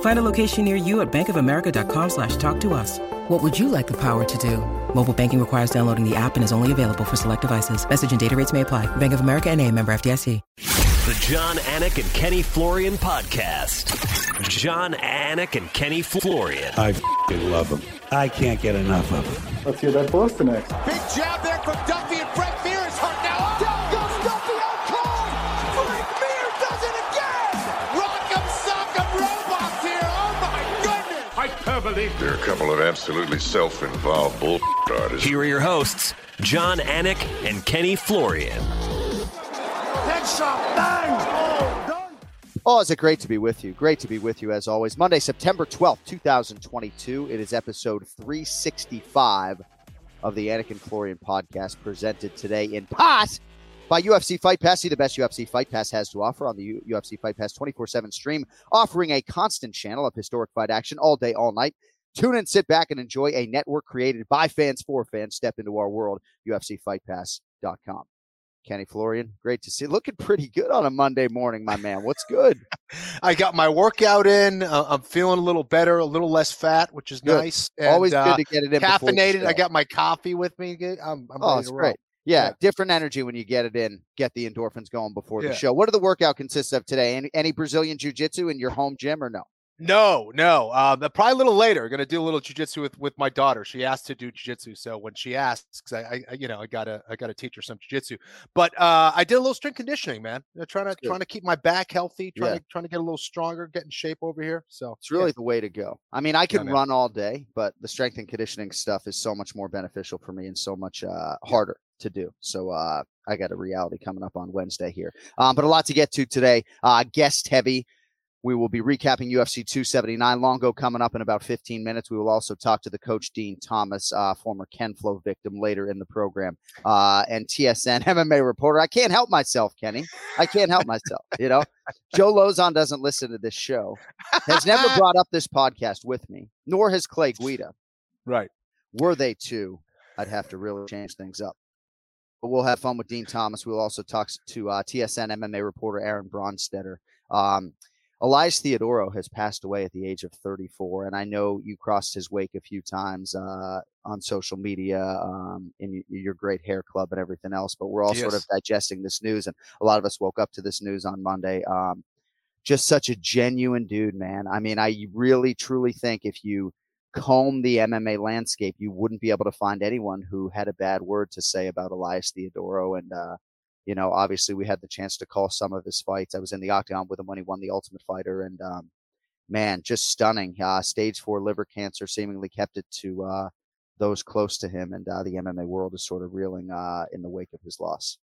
Find a location near you at bankofamerica.com slash talk to us. What would you like the power to do? Mobile banking requires downloading the app and is only available for select devices. Message and data rates may apply. Bank of America and a member FDIC. The Jon Anik and Kenny Florian podcast. Jon Anik and Kenny Florian. I f***ing love them. I can't get enough of them. Let's hear that Boston next. Big jab there from Duffy and Frank Hyperbole. They're a couple of absolutely self-involved bull artists. Here are your hosts, Jon Anik and Kenny Florian. Headshot. Bang. Oh, done. Oh, is it great to be with you? Great to be with you as always. Monday, September 12th, 2022. It is episode 365 of the Anik Florian podcast presented today in part by UFC Fight Pass. See the best UFC Fight Pass has to offer on the U- UFC Fight Pass 24 7 stream, offering a constant channel of historic fight action all day, all night. Tune in, sit back, and enjoy a network created by fans for fans. Step into our world, UFCFightPass.com. Kenny Florian, great to see. you. Looking pretty good on a Monday morning, my man. What's good? I got my workout in. Uh, I'm feeling a little better, a little less fat, which is Good. nice. Always good uh, to get it in. Caffeinated. I got my coffee with me. Good. I'm, I'm Oh, ready it's great. Yeah, Yeah. different energy when you get it in. Get the endorphins going before the show. What do the workout consists of today? Any, any Brazilian jiu-jitsu in your home gym or no? No, no. Um, probably a little later. Going to do a little jujitsu with with my daughter. She asked to do jujitsu, so when she asks, I, I, you know, I gotta, I gotta teach her some jujitsu. But uh, I did a little strength conditioning, man. You know, trying to, trying to keep my back healthy, trying Yeah. to, trying to get a little stronger, get in shape over here. So It's really the way to go. I mean, I can man. run all day, but the strength and conditioning stuff is so much more beneficial for me and so much uh, harder to do. So uh, I got a reality coming up on Wednesday here. Um, but a lot to get to today. Uh, guest heavy. We will be recapping UFC 279 Longo coming up in about 15 minutes. We will also talk to the coach Din Thomas, uh, former Ken Flo victim, later in the program, uh, and TSN MMA reporter. I can't help myself, Kenny. I can't help myself. You know, Joe Lauzon doesn't listen to this show. Has never brought up this podcast with me, nor has Clay Guida. right. Were they two, I'd have to really change things up. But we'll have fun with Din Thomas. We'll also talk to uh, TSN MMA reporter Aaron Bronsteter. Um, Elias Theodorou has passed away at the age of 34, and I know you crossed his wake a few times uh, on social media um, in your great hair club and everything else. But we're all sort of digesting this news, and a lot of us woke up to this news on Monday. Um, just such a genuine dude, man. I mean, I really truly think if you comb the MMA landscape, you wouldn't be able to find anyone who had a bad word to say about Elias Theodorou. And, uh, you know, obviously we had the chance to call some of his fights. I was in the octagon with him when he won the Ultimate Fighter, and um, man, just stunning. Uh, stage four liver cancer seemingly kept it to uh, those close to him, and uh, the MMA world is sort of reeling uh, in the wake of his loss.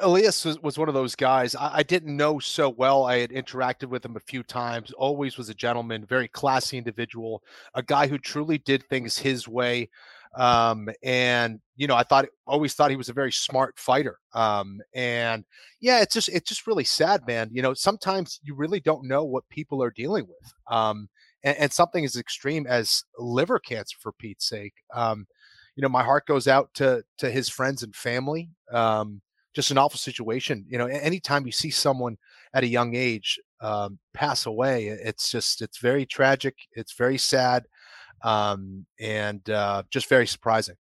Elias was, was one of those guys I, I didn't know so well. I had interacted with him a few times. Always was a gentleman, very classy individual, a guy who truly did things his way. Um, and you know, I thought always thought he was a very smart fighter. Um, and yeah, it's just it's just really sad, man. You know, sometimes you really don't know what people are dealing with. Um, and, and something as extreme as liver cancer, for Pete's sake. Um, you know, my heart goes out to to his friends and family. Um, just an awful situation. You know, anytime you see someone at a young age um, pass away, it's just it's very tragic. It's very sad, um, and uh, just very surprising.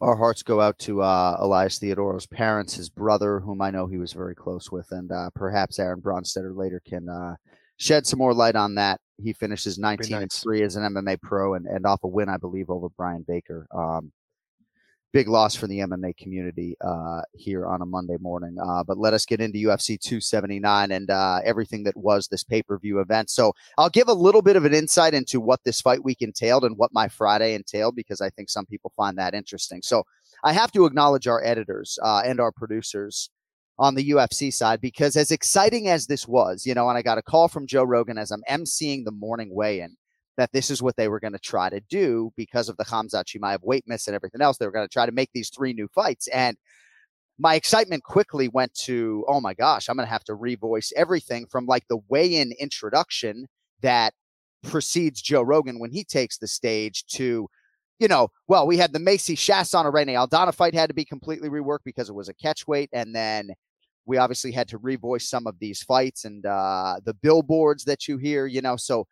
Our hearts go out to uh, Elias Theodorou's parents, his brother, whom I know he was very close with, and uh, perhaps Aaron Bronsteter later can uh, shed some more light on that. He finishes 19 nice. and 3 as an MMA pro and, and off a win, I believe, over Brian Baker. Um, big loss for the MMA community uh, here on a Monday morning. Uh, but let us get into UFC 279 and uh, everything that was this pay per view event. So I'll give a little bit of an insight into what this fight week entailed and what my Friday entailed because I think some people find that interesting. So I have to acknowledge our editors uh, and our producers on the UFC side because as exciting as this was, you know, and I got a call from Joe Rogan as I'm emceeing the morning weigh-in that this is what they were going to try to do because of the Khamzat Chimaev weight miss and everything else. They were going to try to make these three new fights. And my excitement quickly went to, oh my gosh, I'm going to have to revoice everything from like the weigh in introduction that precedes Joe Rogan when he takes the stage to, you know, well, we had the Macy Chiasson Irene Aldana fight had to be completely reworked because it was a catch weight. And then we obviously had to revoice some of these fights and uh, the billboards that you hear, you know. So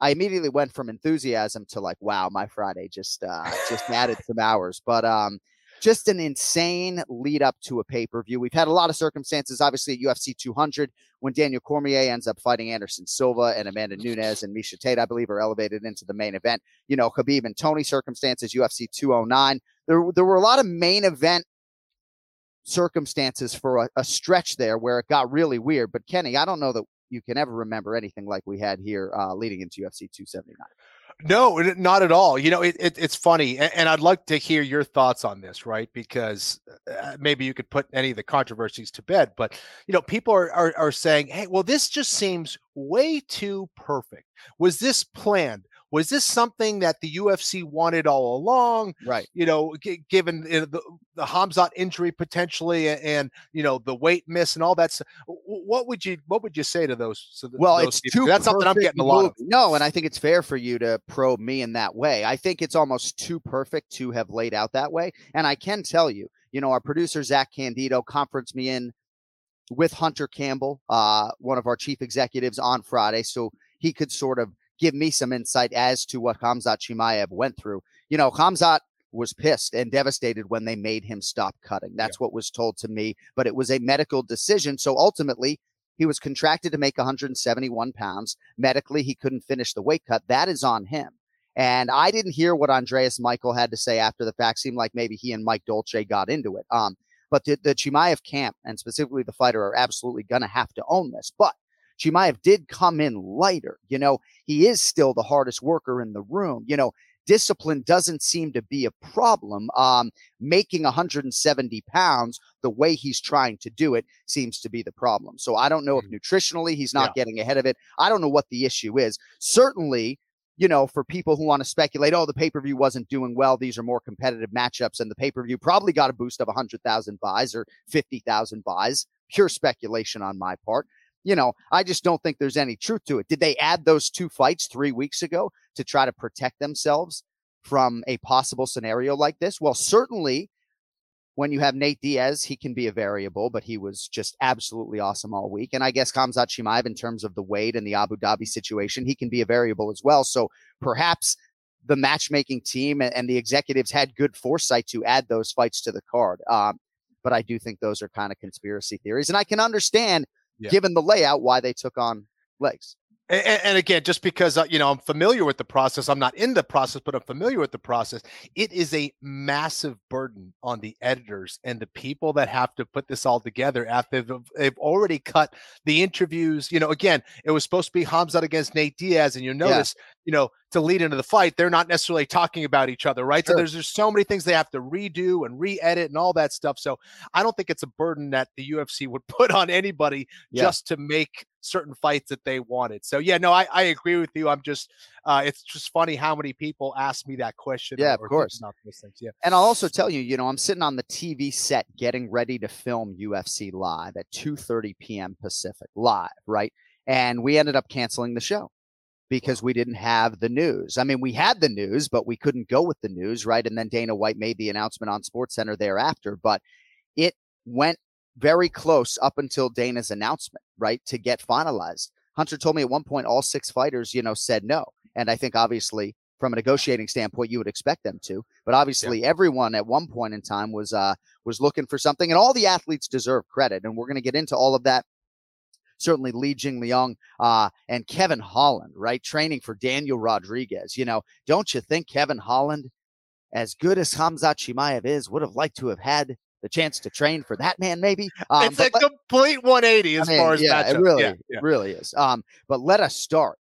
I immediately went from enthusiasm to like, wow, my Friday just uh, just added some hours. But um, just an insane lead up to a pay per view. We've had a lot of circumstances, obviously at UFC 200 when Daniel Cormier ends up fighting Anderson Silva and Amanda Nunes and Miesha Tate, I believe, are elevated into the main event. You know, Khabib and Tony circumstances, UFC 209. There, there were a lot of main event circumstances for a, a, stretch there where it got really weird. But Kenny, I don't know that you can ever remember anything like we had here uh, leading into UFC 279. No, not at all. You know, it, it, it's funny, and, and, I'd like to hear your thoughts on this, right? Because uh, maybe you could put any of the controversies to bed. But you know, people are, are are saying, "Hey, well, this just seems way too perfect. Was this planned? Was this something that the UFC wanted all along? Right. You know, g- given uh, the, the Khamzat injury potentially and, and, you know the weight miss and all that stuff. What would you What would you say to those? So well, those it's people? too. That's something I'm getting a lot of. No, and I think it's fair for you to probe me in that way. I think it's almost too perfect to have laid out that way. And I can tell you, you know, our producer Zach Candido conferenced me in with Hunter Campbell, uh, one of our chief executives, on Friday, so he could sort of give me some insight as to what Khamzat Chimaev went through. You know, Khamzat was pissed and devastated when they made him stop cutting. That's yeah. what was told to me, but it was a medical decision. So ultimately, he was contracted to make 171 pounds. Medically, he couldn't finish the weight cut. That is on him. And I didn't hear what Andreas Michael had to say after the fact. Seemed like maybe he and Mike Dolce got into it. Um, but the, the Chimaev camp and specifically the fighter are absolutely going to have to own this. But Chimaev did come in lighter. You know, he is still the hardest worker in the room. You know, discipline doesn't seem to be a problem. Um, making 170 pounds the way he's trying to do it seems to be the problem. So I don't know if mm-hmm. nutritionally he's not yeah. getting ahead of it. I don't know what the issue is. Certainly, you know, for people who want to speculate, oh, the pay per view wasn't doing well. These are more competitive matchups, and the pay per view probably got a boost of 100,000 buys or 50,000 buys. Pure speculation on my part you know, I just don't think there's any truth to it. Did they add those two fights three weeks ago to try to protect themselves from a possible scenario like this? Well, certainly when you have Nate Diaz, he can be a variable, but he was just absolutely awesome all week. And I guess Khamzat Chimaev, in terms of the weight and the Abu Dhabi situation, he can be a variable as well. So perhaps the matchmaking team and the executives had good foresight to add those fights to the card. Um, but I do think those are kind of conspiracy theories. And I can understand yeah. given the layout, why they took on legs. And, and, again, just because uh, you know I'm familiar with the process, I'm not in the process, but I'm familiar with the process. It is a massive burden on the editors and the people that have to put this all together after they've, they've already cut the interviews. You know, again, it was supposed to be Khamzat against Nate Diaz, and you notice. You know, to lead into the fight, they're not necessarily talking about each other, right? Sure. So there's there's so many things they have to redo and re-edit and all that stuff. So I don't think it's a burden that the UFC would put on anybody yeah. just to make certain fights that they wanted. So yeah, no, I, I agree with you. I'm just uh it's just funny how many people ask me that question. Yeah, of course. Things, yeah. And I'll also tell you, you know, I'm sitting on the TV set getting ready to film UFC live at 2:30 p.m. Pacific live, right? And we ended up canceling the show because we didn't have the news. I mean, we had the news, but we couldn't go with the news, right? And then Dana White made the announcement on Sports Center thereafter, but it went very close up until Dana's announcement, right, to get finalized. Hunter told me at one point all six fighters, you know, said no. And I think obviously from a negotiating standpoint, you would expect them to. But obviously, yeah. everyone at one point in time was uh, was looking for something, and all the athletes deserve credit. And we're going to get into all of that. Certainly, Li Jing Liang uh, and Kevin Holland, right, training for Daniel Rodriguez. You know, don't you think Kevin Holland, as good as Hamza Chimaev is, would have liked to have had the chance to train for that man, maybe. Um, it's a complete 180 as I mean, far as yeah, matchup. it really, yeah, yeah. it really is. Um, but let us start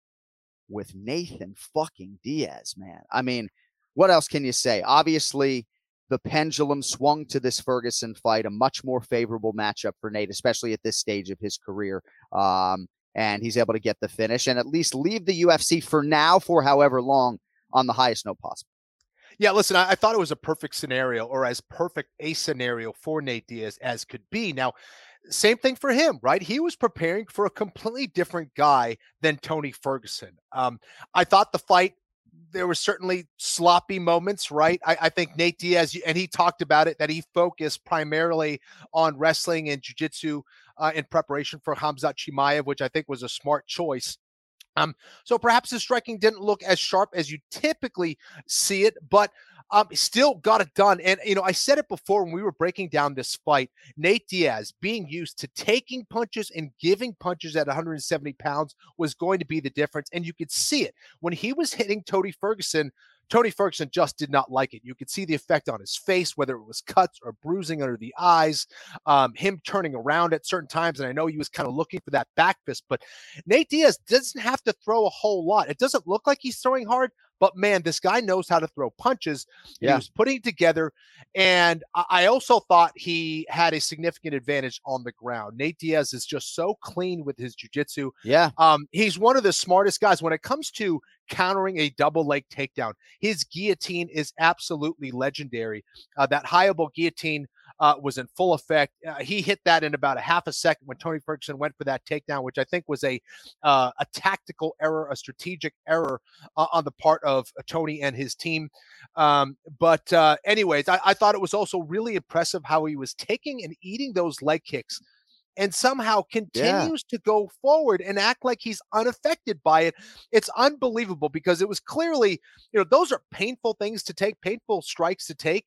with Nathan fucking Diaz, man. I mean, what else can you say? Obviously, the pendulum swung to this Ferguson fight, a much more favorable matchup for Nate, especially at this stage of his career. Um, and he's able to get the finish and at least leave the UFC for now, for however long, on the highest note possible. Yeah, listen, I, I, thought it was a perfect scenario or as perfect a scenario for Nate Diaz as could be. Now, same thing for him, right? He was preparing for a completely different guy than Tony Ferguson. Um, I thought the fight, there were certainly sloppy moments, right? I, I, think Nate Diaz, and he talked about it, that he focused primarily on wrestling and jiu-jitsu uh, in preparation for Khamzat Chimaev, which I think was a smart choice. Um, so perhaps his striking didn't look as sharp as you typically see it, but um, still got it done. And, you know, I said it before when we were breaking down this fight Nate Diaz being used to taking punches and giving punches at 170 pounds was going to be the difference. And you could see it when he was hitting Tony Ferguson. Tony Ferguson just did not like it. You could see the effect on his face, whether it was cuts or bruising under the eyes, um, him turning around at certain times. And I know he was kind of looking for that back fist, but Nate Diaz doesn't have to throw a whole lot. It doesn't look like he's throwing hard, but man, this guy knows how to throw punches. Yeah. He was putting together. And I also thought he had a significant advantage on the ground. Nate Diaz is just so clean with his jujitsu. Yeah. Um, he's one of the smartest guys when it comes to countering a double leg takedown. His guillotine is absolutely legendary. Uh, that high elbow guillotine uh, was in full effect. Uh, he hit that in about a half a second when Tony Ferguson went for that takedown, which I think was a uh, a tactical error, a strategic error uh, on the part of uh, Tony and his team. Um, but uh, anyways, I, I thought it was also really impressive how he was taking and eating those leg kicks and somehow continues yeah. to go forward and act like he's unaffected by it. It's unbelievable because it was clearly, you know, those are painful things to take, painful strikes to take.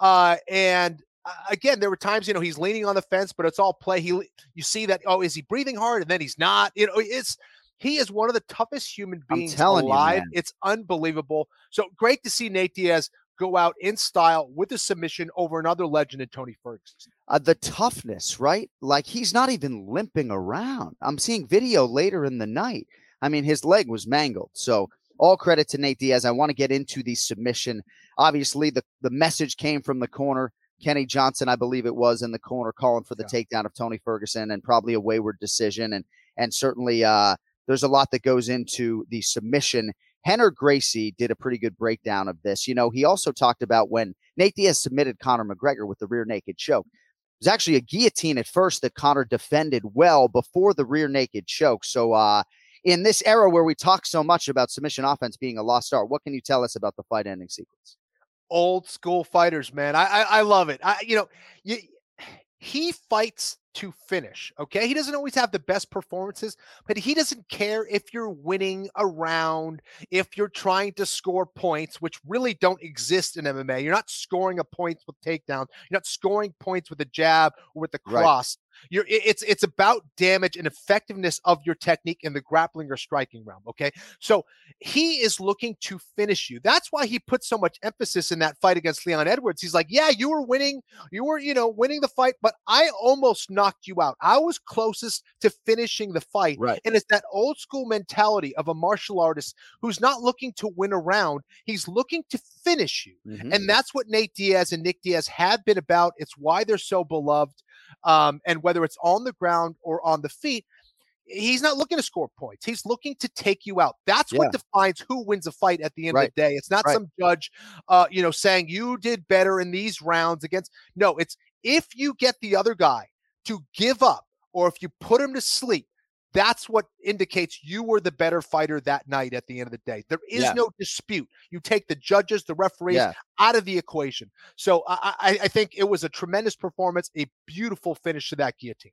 Uh, and again, there were times, you know, he's leaning on the fence, but it's all play. He, you see that, oh, is he breathing hard? And then he's not. You know, it's he is one of the toughest human beings alive. You, it's unbelievable. So great to see Nate Diaz go out in style with a submission over another legend in Tony Ferguson. Uh, the toughness, right? Like he's not even limping around. I'm seeing video later in the night. I mean, his leg was mangled. So all credit to Nate Diaz. I want to get into the submission. Obviously, the, the message came from the corner. Kenny Johnson, I believe it was, in the corner calling for the yeah. takedown of Tony Ferguson and probably a wayward decision. And and certainly uh, there's a lot that goes into the submission. Henner Gracie did a pretty good breakdown of this. You know, he also talked about when Nate Diaz submitted Conor McGregor with the rear naked choke. It was actually a guillotine at first that Conor defended well before the rear naked choke. So uh, in this era where we talk so much about submission offense being a lost art, what can you tell us about the fight ending sequence? Old school fighters, man. I I, I love it. I you know, you, he fights to finish. Okay. He doesn't always have the best performances, but he doesn't care if you're winning a round, if you're trying to score points, which really don't exist in MMA. You're not scoring a points with takedowns. You're not scoring points with a jab or with the cross. You're it's it's about damage and effectiveness of your technique in the grappling or striking realm. Okay. So he is looking to finish you. That's why he put so much emphasis in that fight against Leon Edwards. He's like, Yeah, you were winning, you were, you know, winning the fight, but I almost knocked you out. I was closest to finishing the fight. Right. And it's that old school mentality of a martial artist who's not looking to win a round, he's looking to finish you. Mm-hmm. And that's what Nate Diaz and Nick Diaz have been about. It's why they're so beloved. Um, and whether it's on the ground or on the feet, he's not looking to score points. He's looking to take you out. That's yeah. what defines who wins a fight at the end right. of the day. It's not right. some judge, uh, you know, saying you did better in these rounds against. No, it's if you get the other guy to give up or if you put him to sleep, that's what indicates you were the better fighter that night at the end of the day. There is Yeah. no dispute. You take the judges, the referees Yeah. out of the equation. So I, I, I think it was a tremendous performance, a beautiful finish to that guillotine.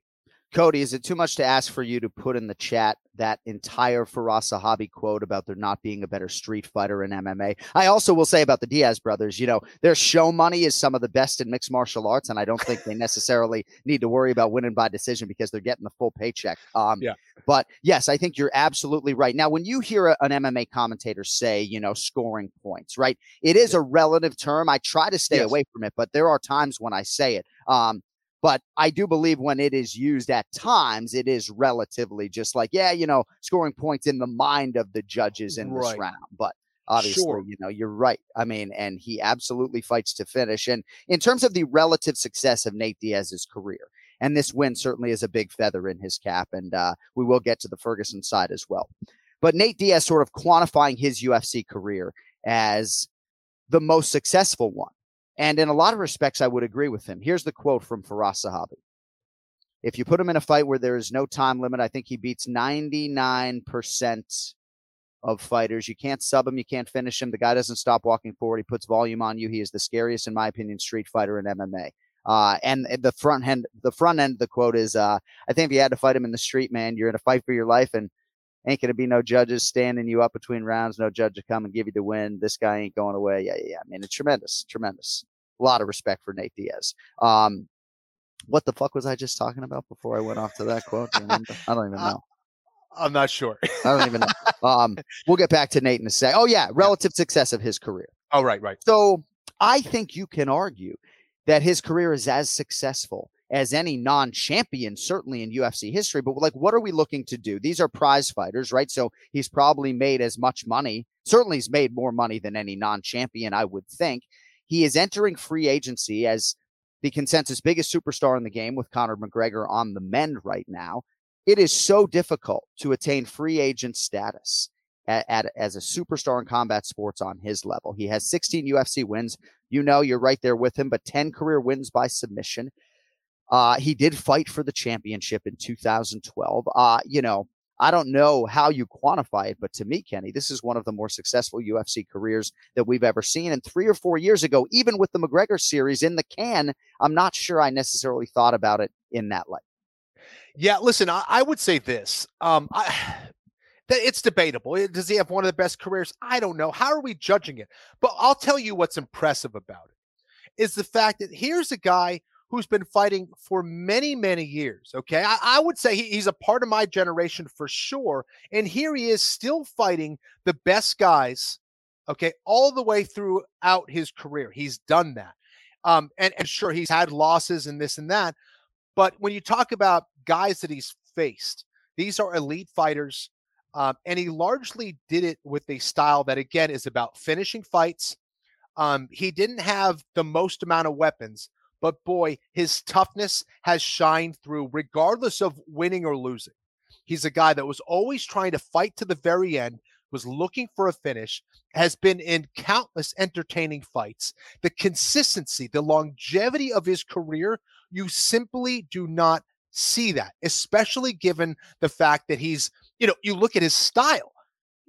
Cody, is it too much to ask for you to put in the chat that entire Firas Zahabi quote about there not being a better street fighter in MMA? I also will say about the Diaz brothers, you know, their show money is some of the best in mixed martial arts, and I don't think they necessarily need to worry about winning by decision because they're getting the full paycheck. Um, Yeah. But yes, I think you're absolutely right. Now, when you hear a- an MMA commentator say, you know, scoring points, right? It is a relative term. I try to stay Yes. away from it, but there are times when I say it. Um, but I do believe when it is used at times, it is relatively just like, yeah, you know, scoring points in the mind of the judges in this round. But obviously, Sure. you know, you're right. I mean, and he absolutely fights to finish. And in terms of the relative success of Nate Diaz's career, and this win certainly is a big feather in his cap. And uh, we will get to the Ferguson side as well. But Nate Diaz sort of quantifying his UFC career as the most successful one. And in a lot of respects, I would agree with him. Here's the quote from Firas Zahabi. If you put him in a fight where there is no time limit, I think he beats 99% of fighters. You can't sub him, you can't finish him. The guy doesn't stop walking forward. He puts volume on you. He is the scariest, in my opinion, street fighter in MMA. Uh, and the front end, the front end of the quote is, uh, I think if you had to fight him in the street, man, you're in a fight for your life and ain't gonna be no judges standing you up between rounds, no judge to come and give you the win. This guy ain't going away. Yeah, yeah, yeah. I mean, it's tremendous, tremendous. A lot of respect for Nate Diaz. Um, what the fuck was I just talking about before I went off to that quote? Do you remember? I don't even Uh, know. I'm not sure. I don't even know. Um, we'll get back to Nate in a sec. Oh yeah, relative success of his career. oh, right, right. So I think you can argue that his career is as successful as any non-champion, certainly in UFC history. But like, what are we looking to do? These are prize fighters, right? So he's probably made as much money. Certainly, he's made more money than any non-champion, I would think. He is entering free agency as the consensus biggest superstar in the game with Conor McGregor on the mend right now. It is so difficult to attain free agent status at, at, as a superstar in combat sports on his level. He has 16 UFC wins. You know, you're right there with him, but 10 career wins by submission. Uh, he did fight for the championship in 2012. Uh, you know, I don't know how you quantify it, but to me, Kenny, this is one of the more successful UFC careers that we've ever seen. And three or four years ago, even with the McGregor series in the can, I'm not sure I necessarily thought about it in that light. Yeah, listen, I, I would say this. Um, I, that it's debatable. Does he have one of the best careers? I don't know. How are we judging it? But I'll tell you what's impressive about it is the fact that here's a guy who's been fighting for many, many years. Okay. I, I would say he, he's a part of my generation for sure. And here he is still fighting the best guys. Okay. All the way throughout his career. He's done that. Um, and, and sure, he's had losses and this and that. But when you talk about guys that he's faced, these are elite fighters. Um, and he largely did it with a style that, again, is about finishing fights. Um, he didn't have the most amount of weapons, but boy, his toughness has shined through, regardless of winning or losing. He's a guy that was always trying to fight to the very end, was looking for a finish, has been in countless entertaining fights. The consistency, the longevity of his career, you simply do not see that, especially given the fact that he's, you know, you look at his style.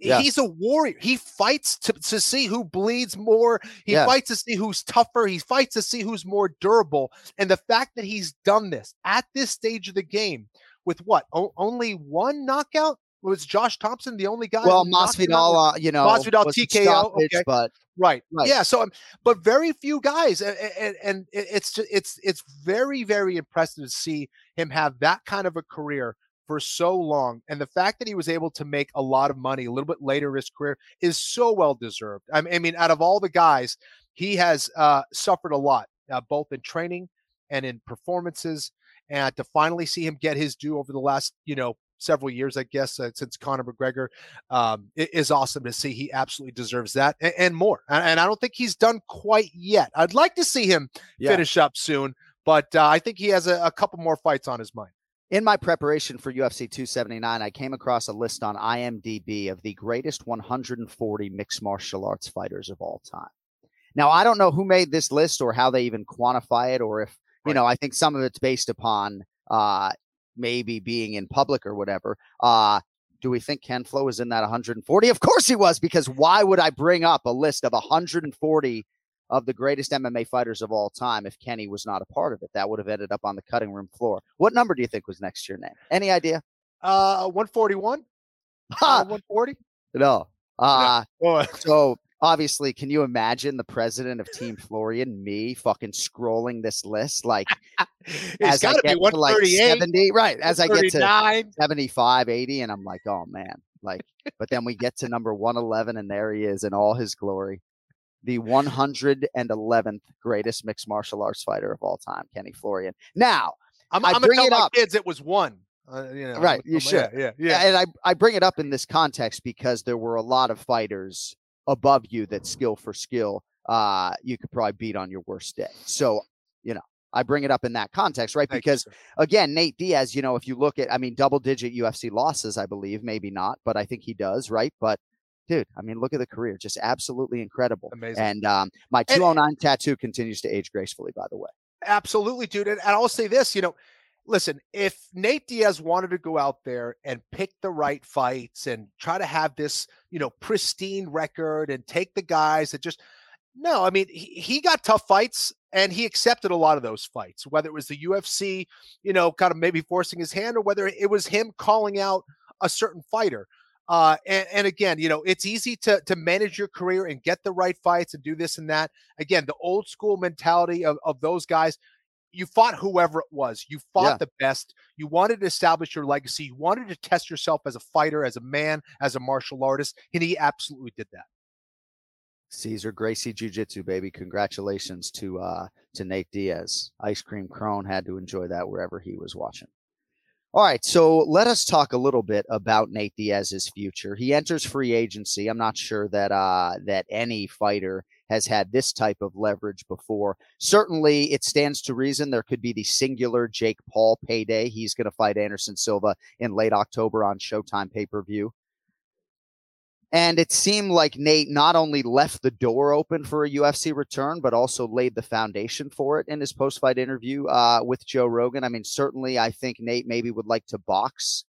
Yeah. He's a warrior. He fights to, to see who bleeds more. He Yeah. fights to see who's tougher. He fights to see who's more durable. And the fact that he's done this at this stage of the game with what? O- only one knockout? Was Josh Thomson the only guy? Well, who knocked him out? Masvidal, uh, you know, Masvidal TKO, stoppage, okay. but Right. Right. Yeah. So, um, but very few guys, and, and, and it's ju- it's it's very very impressive to see him have that kind of a career for so long, and the fact that he was able to make a lot of money a little bit later in his career is so well deserved. I mean, out of all the guys, he has uh, suffered a lot, uh, both in training and in performances, and to finally see him get his due over the last, you know. Several years, I guess, uh, since Conor McGregor, um, it is awesome to see. He absolutely deserves that and, and more. And, and I don't think he's done quite yet. I'd like to see him Yeah. finish up soon, but uh, I think he has a, a couple more fights on his mind. In my preparation for UFC 279, I came across a list on IMDb of the greatest 140 mixed martial arts fighters of all time. Now, I don't know who made this list or how they even quantify it, or if, you Right. know, I think some of it's based upon uh, maybe being in public or whatever. Uh, do we think Ken Flo is in that 140? Of course he was, because why would I bring up a list of 140 of the greatest MMA fighters of all time if Kenny was not a part of it? That would have ended up on the cutting room floor. What number do you think was next to your name? Any idea? Uh, 141. Ha! 140. No. Uh, so obviously, can you imagine the president of Team Florian, me, fucking scrolling this list like it's as I get be to like 70, right? As I get to 139. 75, 80, and I'm like, oh man, like, but then we get to number 111, and there he is in all his glory. The 111th greatest mixed martial arts fighter of all time, Kenny Florian. Now, I'm, I I'm gonna bring tell it my up. kids it was one. Uh, you know, Right, I'm- you I'm- should. Yeah, yeah, yeah. and I, I bring it up in this context because there were a lot of fighters above you that skill for skill, uh, you could probably beat on your worst day. So, you know, I bring it up in that context, right? Thank because sir. again, Nate Diaz, you know, if you look at, I mean, double digit UFC losses, I believe, maybe not, but I think he does, right? But dude, I mean, look at the career, just absolutely incredible. Amazing. And um, my 209 tattoo continues to age gracefully, by the way. Absolutely, dude. And, and I'll say this, you know, listen, if Nate Diaz wanted to go out there and pick the right fights and try to have this, you know, pristine record and take the guys that just no, I mean, he, he got tough fights and he accepted a lot of those fights, whether it was the UFC, you know, kind of maybe forcing his hand or whether it was him calling out a certain fighter. Uh, and, and again, you know, it's easy to to manage your career and get the right fights and do this and that. Again, the old school mentality of, of those guys, you fought whoever it was. You fought Yeah. the best. You wanted to establish your legacy. You wanted to test yourself as a fighter, as a man, as a martial artist, and he absolutely did that. Cesar Gracie Jiu Jitsu, baby. Congratulations to uh to Nate Diaz. Ice Cream Crone had to enjoy that wherever he was watching. All right, so let us talk a little bit about Nate Diaz's future. He enters free agency. I'm not sure that uh that any fighter has had this type of leverage before. Certainly, it stands to reason there could be the singular Jake Paul payday. He's going to fight Anderson Silva in late October on Showtime pay per view. And it seemed like Nate not only left the door open for a UFC return, but also laid the foundation for it in his post fight interview uh, with Joe Rogan. I mean, certainly, I think Nate maybe would like to box.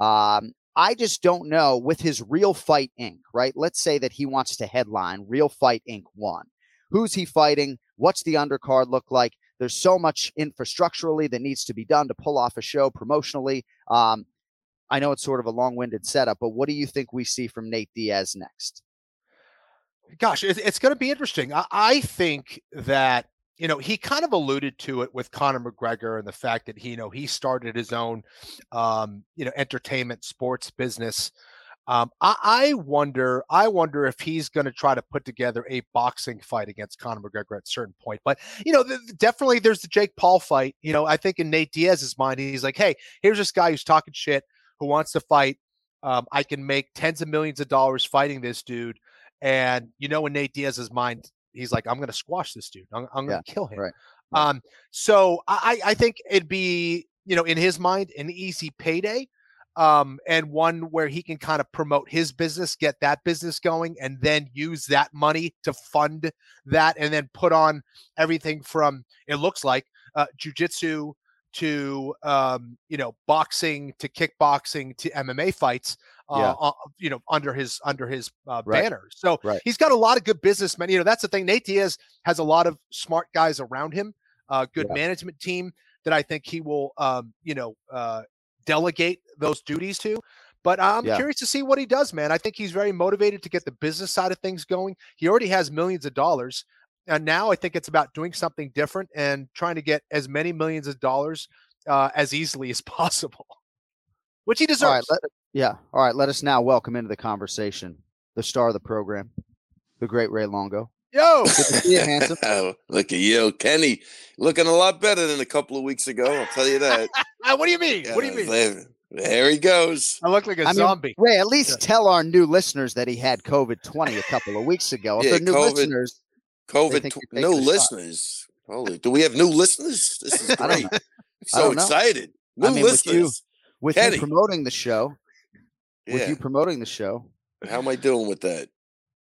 Um, I just don't know with his Real Fight Inc., right? Let's say that he wants to headline Real Fight Inc. 1. Who's he fighting? What's the undercard look like? There's so much infrastructurally that needs to be done to pull off a show promotionally. Um, I know it's sort of a long-winded setup, but what do you think we see from Nate Diaz next? Gosh, it, it's going to be interesting. I, think that you know he kind of alluded to it with Conor McGregor and the fact that he you know he started his own um, you know entertainment sports business. Um, I, I wonder, I wonder if he's going to try to put together a boxing fight against Conor McGregor at a certain point. But you know, definitely there's the Jake Paul fight. You know, I think in Nate Diaz's mind, he's like, hey, here's this guy who's talking shit, who wants to fight. Um, I can make tens of millions of dollars fighting this dude. And you know, in Nate Diaz's mind, he's like, I'm going to squash this dude. I'm, I'm going to kill him. right, Um, so I, I think it'd be, you know, in his mind, an easy payday. Um, and one where he can kind of promote his business, get that business going, and then use that money to fund that, and then put on everything from it looks like uh, jujitsu to um, you know boxing to kickboxing to MMA fights. Uh, Yeah. uh, you know, under his under his uh, Right. banner. So Right. he's got a lot of good businessmen. You know, that's the thing. Nate Diaz has a lot of smart guys around him, uh, good Yeah. management team that I think he will, um, you know, uh, delegate those duties to. But I'm Yeah. curious to see what he does, man. I think he's very motivated to get the business side of things going. He already has millions of dollars. And now I think it's about doing something different and trying to get as many millions of dollars uh, as easily as possible, which he All deserves. right, let, yeah. All right, let us now welcome into the conversation the star of the program, the great Ray Longo. Yo, Good to see you, handsome. Oh, look at you, Kenny, looking a lot better than a couple of weeks ago. I'll tell you that. What do you mean? what do you mean? There, there he goes. I look like a I mean, zombie. Ray, at least Yeah. tell our new listeners that he had COVID 20 a couple of weeks ago. If Yeah, they're new COVID listeners, COVID, think tw- you're taking new shot. listeners. Holy, do we have new listeners? This is I don't great. know. I'm I so don't know. excited. New I mean, with you- listeners. with you promoting the show, with you promoting the show, How am I doing with that?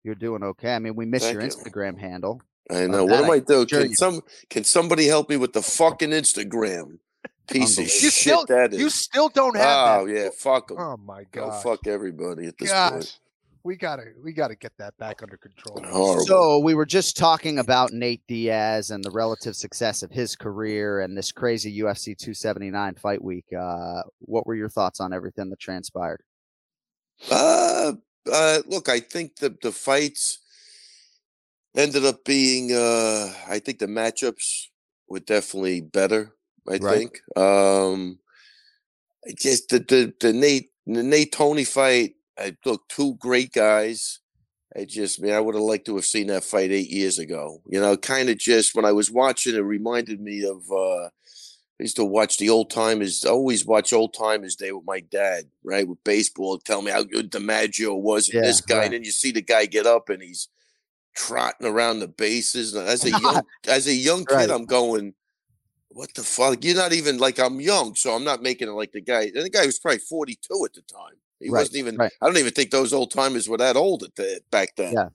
you're doing okay. I mean, we miss Thank your you. Instagram handle. I Of know. What am I I doing? Can you. some can somebody help me with the fucking Instagram? Piece of You shit still, that is. you still don't have oh that. yeah, fuck them. Oh my Go god. fuck everybody at this Gosh, point. We gotta we gotta get that back under control. Horrible. So we were just talking about Nate Diaz and the relative success of his career and this crazy UFC 279 fight week. Uh, what were your thoughts on everything that transpired? Uh, uh, look, I think the the fights ended up being. Uh, I think the matchups were definitely better. I Right. think. Um, just the the the Nate the Nate Tony fight. I look two great guys. I just man, I would have liked to have seen that fight eight years ago. You know, kind of just when I was watching, it reminded me of. uh I used to watch the old timers. Always watch old timers day with my dad, right? With baseball, tell me how good DiMaggio was. And Yeah, this guy, right. and then you see the guy get up and he's trotting around the bases. And as a young, as a young kid, Right. I'm going, "What the fuck?" You're not even like I'm young, so I'm not making it like the guy. And the guy was probably 42 at the time. He Right, wasn't even. right. I don't even think those old timers were that old at the, back then Yeah.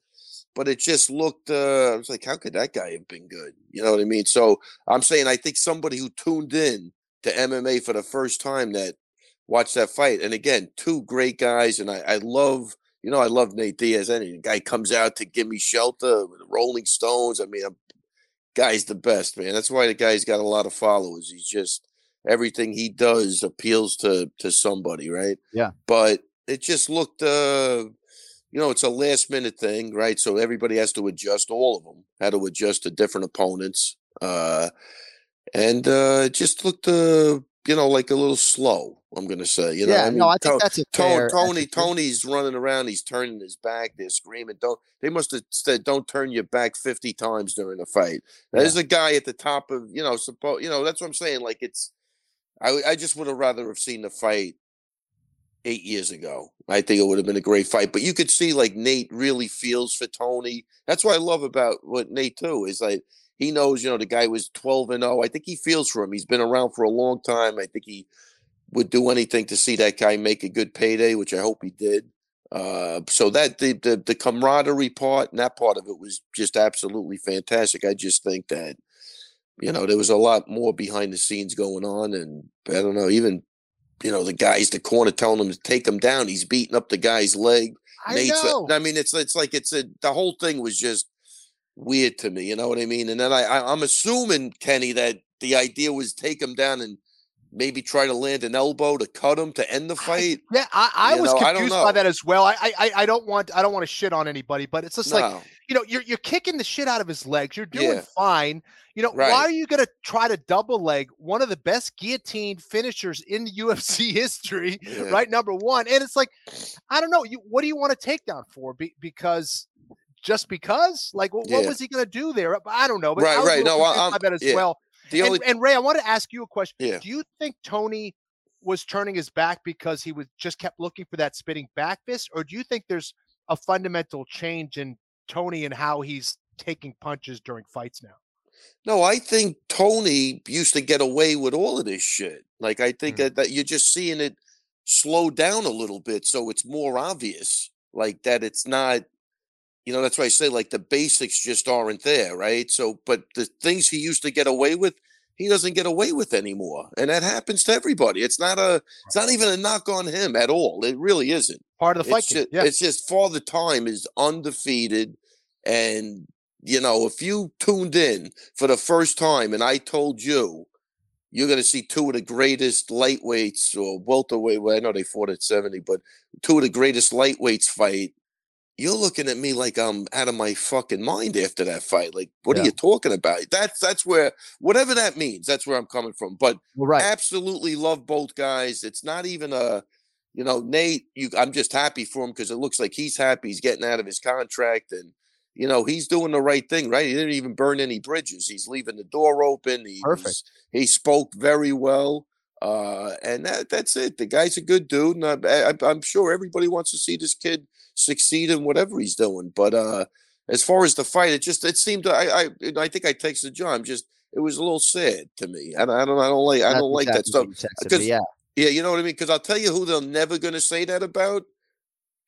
but it just looked uh I was like, how could that guy have been good? You know what I mean? So I'm saying I think somebody who tuned in to MMA for the first time that watched that fight, and again, two great guys, and I, I love you know, I love Nate Diaz. Any guy comes out to give me shelter with the Rolling Stones. I mean, I'm, guy's the best, man. That's why the guy's got a lot of followers. He's just everything he does appeals to to somebody, right? Yeah. But it just looked uh you know, it's a last minute thing, right? So everybody has to adjust, all of them had to adjust to different opponents. Uh, and uh, it just looked, uh, you know, like a little slow, I'm going to say. You know, Yeah, no, I think To- that's a fair Tony, attitude. Tony's running around, he's turning his back, they're screaming. Don't they must have said, don't turn your back 50 times during the fight. There's a guy at the top of, you know, suppose, you know, that's what I'm saying. Like it's, I, I just would have rather have seen the fight eight years ago. I think it would have been a great fight. But you could see like Nate really feels for Tony. That's what I love about what Nate too is like he knows, you know, the guy was 12 and 0. I think he feels for him. He's been around for a long time. I think he would do anything to see that guy make a good payday, which I hope he did. Uh, so that the, the the camaraderie part and that part of it was just absolutely fantastic. I just think that you know there was a lot more behind the scenes going on, and I don't know, even you know the guys, the corner telling him to take him down. He's beating up the guy's leg. I Nate's- know. I mean, it's it's like it's a the whole thing was just weird to me. You know what I mean? And then I, I I'm assuming Kenny that the idea was take him down and maybe try to land an elbow to cut him to end the fight. Yeah, I, I was know, confused know. by that as well. I, I I- I don't want I don't want to shit on anybody, but it's just like you know you're you're kicking the shit out of his legs. You're doing Yeah. fine. You know Right. why are you going to try to double leg one of the best guillotine finishers in the UFC history? Yeah. Right, number one, and it's like I don't know. You what do you want to take down for? Be, because just because like what, what was he going to do there? I don't know. But Right, I right. No, I- by that as yeah. well. The and, only and Ray, I want to ask you a question. Yeah. Do you think Tony was turning his back because he was just kept looking for that spinning back fist, or do you think there's a fundamental change in Tony and how he's taking punches during fights now? No, I think Tony used to get away with all of this shit. Like I think Hmm. that, that you're just seeing it slow down a little bit, so it's more obvious. Like that, it's not. You know, that's why I say like the basics just aren't there, right? So, but the things he used to get away with, he doesn't get away with anymore, and that happens to everybody. It's not a. It's not even a knock on him at all. It really isn't. Part of the fight It's just, yeah. it's just Father Time is undefeated, and you know if you tuned in for the first time, and I told you you're going to see two of the greatest lightweights or welterweight. Well, I know they fought at seventy, but two of the greatest lightweights fight. You're looking at me like I'm out of my fucking mind after that fight. Like, what Yeah. are you talking about? That's that's where whatever that means. That's where I'm coming from. But Well, right. absolutely love both guys. It's not even a, you know, Nate. You, I'm just happy for him because it looks like he's happy. He's getting out of his contract, and you know he's doing the right thing. Right? He didn't even burn any bridges. He's leaving the door open. He, Perfect. He spoke very well, uh, and that that's it. The guy's a good dude, and I, I, I'm sure everybody wants to see this kid succeed in whatever he's doing. But uh, as far as the fight, it just it seemed I I I think I texted John. Just it was a little sad to me. I don't I don't I don't like I don't like that stuff. what you texted me, Because yeah. yeah, you know what I mean. Because I'll tell you who they're never going to say that about.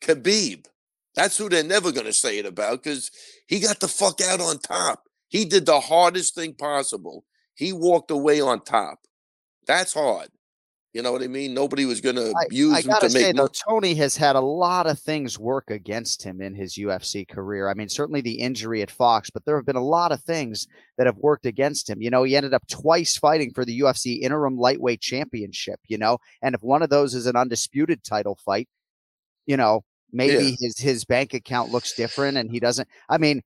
Khabib. That's who they're never going to say it about because he got the fuck out on top. He did the hardest thing possible. He walked away on top. That's hard. You know what I mean? Nobody was going to I, use I him gotta to make say though. Tony has had a lot of things work against him in his UFC career. I mean, certainly the injury at Fox, but there have been a lot of things that have worked against him. You know, he ended up twice fighting for the UFC interim lightweight championship. You know, and if one of those is an undisputed title fight, you know, maybe Yeah. his his bank account looks different, and he doesn't. I mean.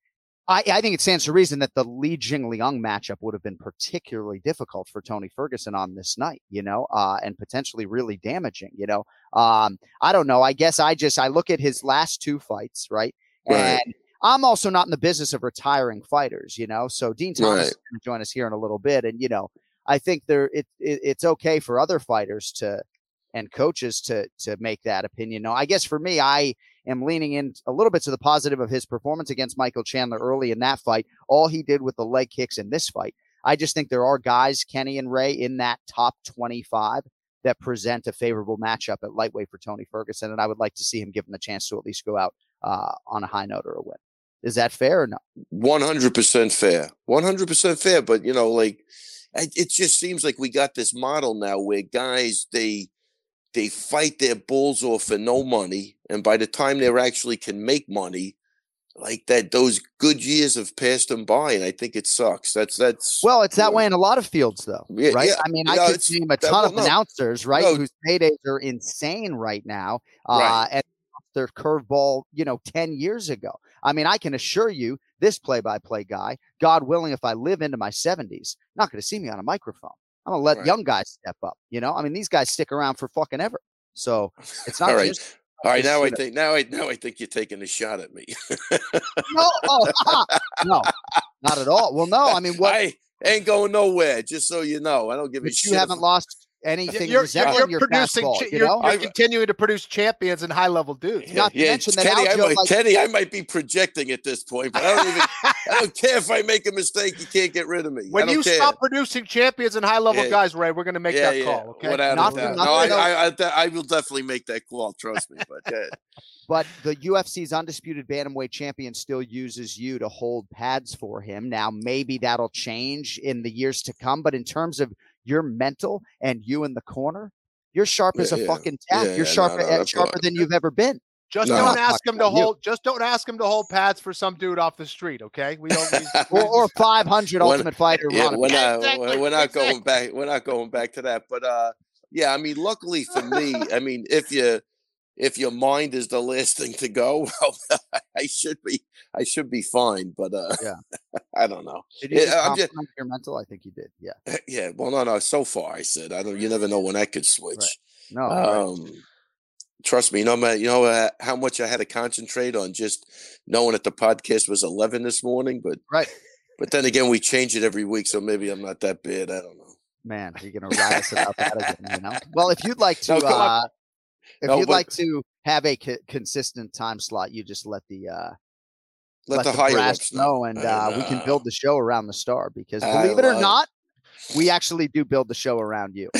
I, I think it stands to reason that the Li Jing Liang matchup would have been particularly difficult for Tony Ferguson on this night, you know, uh, and potentially really damaging, you know. Um, I don't know. I guess I just I look at his last two fights, right? Right. And I'm also not in the business of retiring fighters, you know. So Din Thomas Right. is going to join us here in a little bit, and you know, I think there it, it it's okay for other fighters to and coaches to to make that opinion. No, I guess for me, I am leaning in a little bit to the positive of his performance against Michael Chandler early in that fight. All he did with the leg kicks in this fight. I just think there are guys, Kenny and Ray, in that top 25 that present a favorable matchup at lightweight for Tony Ferguson. And I would like to see him given the chance to at least go out uh, on a high note or a win. Is that fair or no? One hundred percent fair. One hundred percent fair. But you know, like it just seems like we got this model now where guys they they fight their bulls off for no money, and by the time they actually can make money, like that, those good years have passed them by, and I think it sucks. That's that's Well, it's that way in a lot of fields, though, Yeah, right? yeah, I mean, I could it's- name a that- ton well, of no, announcers, right, no. whose paydays are insane right now, uh, Right. and their curveball, you know, ten years ago. I mean, I can assure you, this play-by-play guy, God willing, if I live into my seventies, not going to see me on a microphone. I'm going to let Right. young guys step up. You know, I mean, these guys stick around for fucking ever. So it's not all right. just All right, now I think now I now I think you're taking a shot at me. no, oh, no, not at all. Well, no, I mean, what? I ain't going nowhere. Just so you know, I don't give a but shit. you haven't lost anything You're, you're, you're your producing, fastball, cha- you you're, know? you're continuing to produce champions and high level dudes. Not to yeah, mention that Kenny, I might, like- Kenny, I might be projecting at this point, but I don't even. I don't care if I make a mistake. You can't get rid of me. When you care. stop producing champions and high level Yeah. guys, Ray, we're going to make yeah, that yeah, call. Okay. without a Not for doubt. nothing, No, I. I, I, I will definitely make that call. Trust me. But uh, But the UFC's undisputed bantamweight champion still uses you to hold pads for him. Now, maybe that'll change in the years to come. But in terms of your mental and you in the corner, you're sharp as a Yeah, yeah. fuck tack. Yeah, you're yeah, sharper, no, no, sharper than you've ever been. Just No. don't ask him to about you. hold. Just don't ask him to hold pads for some dude off the street. Okay. We don't. Or, or 500 Ultimate Fighter. yeah, we're not Exactly, we're not going back. We're not going back to that. But uh, yeah, I mean, luckily for me, I mean, if you if your mind is the last thing to go, well, I should be I should be fine. But uh, Yeah. I don't know. Did you Yeah, just I'm just- your mental? I think you did. Yeah. Yeah, well, no, no. So far, I said I don't. You never know when that could switch. No. right. Um, trust me, no matter you know uh, how much I had to concentrate on just knowing that the podcast was eleven this morning, but Right. but then again, we change it every week, so maybe I'm not that bad. I don't know. Man, you're gonna rile us about that again, you know? Well, if you'd like to, No, uh, if No, you'd but- like to have a co- consistent time slot, you just let the uh, Let, the, the higher know, and uh, we can build the show around the star. Because believe it or not, we actually do build the show around you.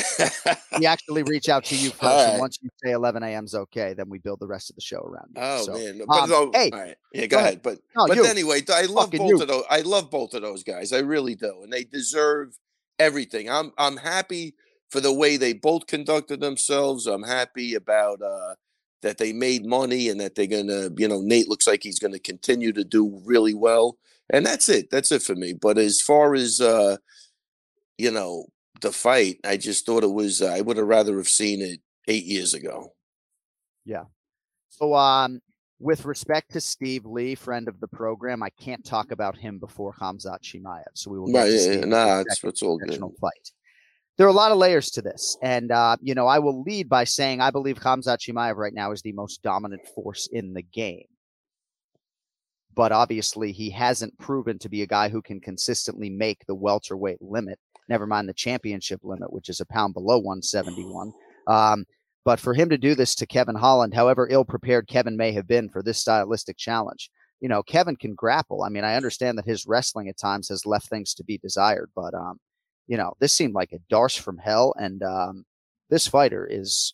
we actually reach out to you first, All and once you say 11 a.m. is okay, then we build the rest of the show around you. Oh So, man, but um, no, hey, all right. yeah, go go, ahead. ahead. But No, but you. anyway, I love Fucking both you. of those. I love both of those guys. I really do, and they deserve everything. I'm I'm happy for the way they both conducted themselves. I'm happy about uh, that they made money and that they're gonna. You know, Nate looks like he's gonna continue to do really well, and that's it. That's it for me. But as far as uh, you know, the fight, I just thought it was. I would have rather have seen it eight years ago. Yeah. So, um, with respect to Steve Lee, friend of the program, I can't talk about him before Khamzat Chimaev. So we will get Right? to Yeah, Steve yeah, nah, it's it's all good. fight. There are a lot of layers to this, and uh, you know, I will lead by saying I believe Khamzat Chimaev right now is the most dominant force in the game. But obviously, he hasn't proven to be a guy who can consistently make the welterweight limit. Never mind the championship limit, which is a pound below 171. Um, but for him to do this to Kevin Holland, however ill prepared Kevin may have been for this stylistic challenge, you know, Kevin can grapple. I mean, I understand that his wrestling at times has left things to be desired, but um, you know, this seemed like a D'Arce from hell, and um, this fighter is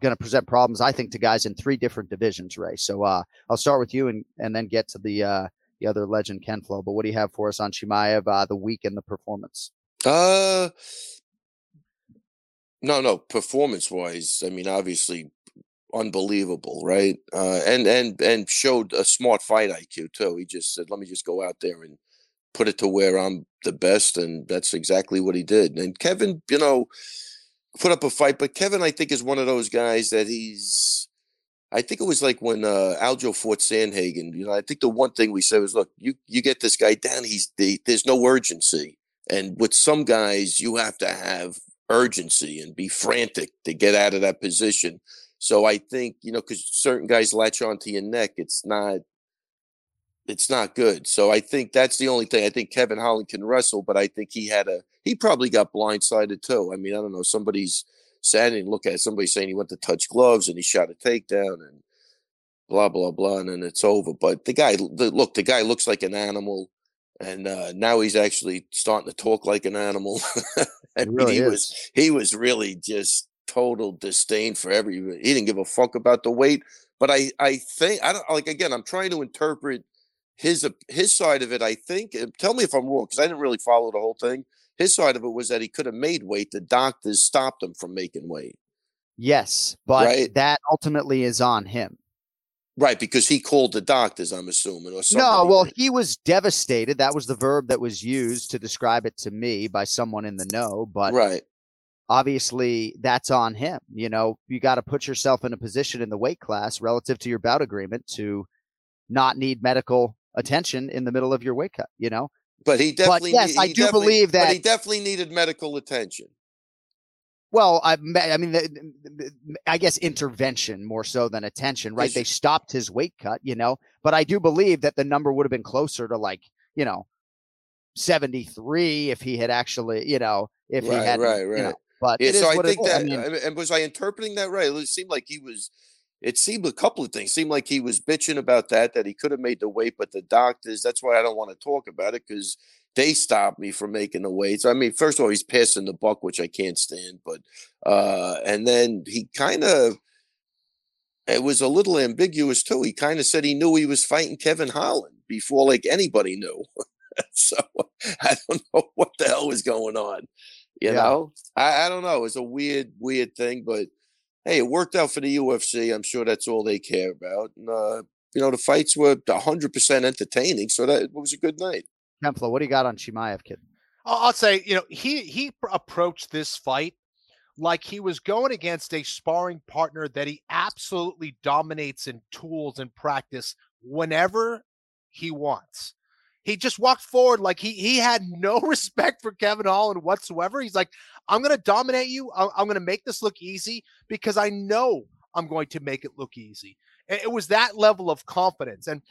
going to present problems, I think, to guys in three different divisions, Ray. So uh, I'll start with you and and then get to the uh, the other legend, Ken Flo. But what do you have for us on Chimaev, uh, the week and the performance? Uh, No, no, performance wise, I mean, obviously unbelievable, right? Uh, and and and showed a smart fight IQ too. He just said, "Let me just go out there and put it to where I'm the best," and that's exactly what he did. And Kevin, you know, put up a fight, but Kevin, I think, is one of those guys that he's. I think it was like when uh, Aljo fought Sandhagen. You know, I think the one thing we said was, "Look, you you get this guy down. He's the, there's no urgency." And with some guys, you have to have urgency and be frantic to get out of that position. So I think, you know, because certain guys latch onto your neck, it's not it's not good. So I think that's the only thing. I think Kevin Holland can wrestle, but I think he had a he probably got blindsided too. I mean, I don't know. Somebody's saying and look at it, somebody saying he went to touch gloves and he shot a takedown and blah blah blah, and then it's over. But the guy, the, look, the guy looks like an animal and uh, now he's actually starting to talk like an animal. I mean, really he is. was he was really just total disdain for every. He didn't give a fuck about the weight. But I I think I don't like again. I'm trying to interpret his uh, his side of it. I think. Tell me if I'm wrong because I didn't really follow the whole thing. His side of it was that he could have made weight. The doctors stopped him from making weight. Yes, but Right. that ultimately is on him. Right, because he called the doctors. I'm assuming, or No, well, he was devastated. That was the verb that was used to describe it to me by someone in the know. But right. obviously, that's on him. You know, you got to put yourself in a position in the weight class relative to your bout agreement to not need medical attention in the middle of your weight cut. You know, But he definitely. yes, nee- I do believe But he definitely needed medical attention. Well, I, I mean, the, the- the- I guess intervention more so than attention, right? Yes. They stopped his weight cut, you know, but I do believe that the number would have been closer to like, you know, 73 if he had actually, you know, if he right, had, right, you right. know, but yeah, so I think that. I mean, I mean, and was I interpreting that right? It seemed like he was. It seemed a couple of things. Seemed like he was bitching about that, that he could have made the weight, but the doctors. That's why I don't want to talk about it because they stopped me from making the weights. So, i mean, first of all, he's passing the buck, which I can't stand. But uh and then he kind of. It was a little ambiguous too. He kind of said he knew he was fighting Kevin Holland before, like anybody knew. so I don't know what the hell was going on. You Yeah. know, I, I don't know. It's a weird, weird thing, but hey, it worked out for the UFC. I'm sure that's all they care about. And, uh, you know, the fights were 100% entertaining, so that it was a good night. Templo, what do you got on Chimaev, kid? I'll I'll say, you know, he he approached this fight like he was going against a sparring partner that he absolutely dominates in tools and practice whenever he wants. He just walked forward like he he had no respect for Kevin Holland whatsoever. He's like, I'm going to dominate you. I'm, I'm going to make this look easy because I know I'm going to make it look easy. It was that level of confidence. And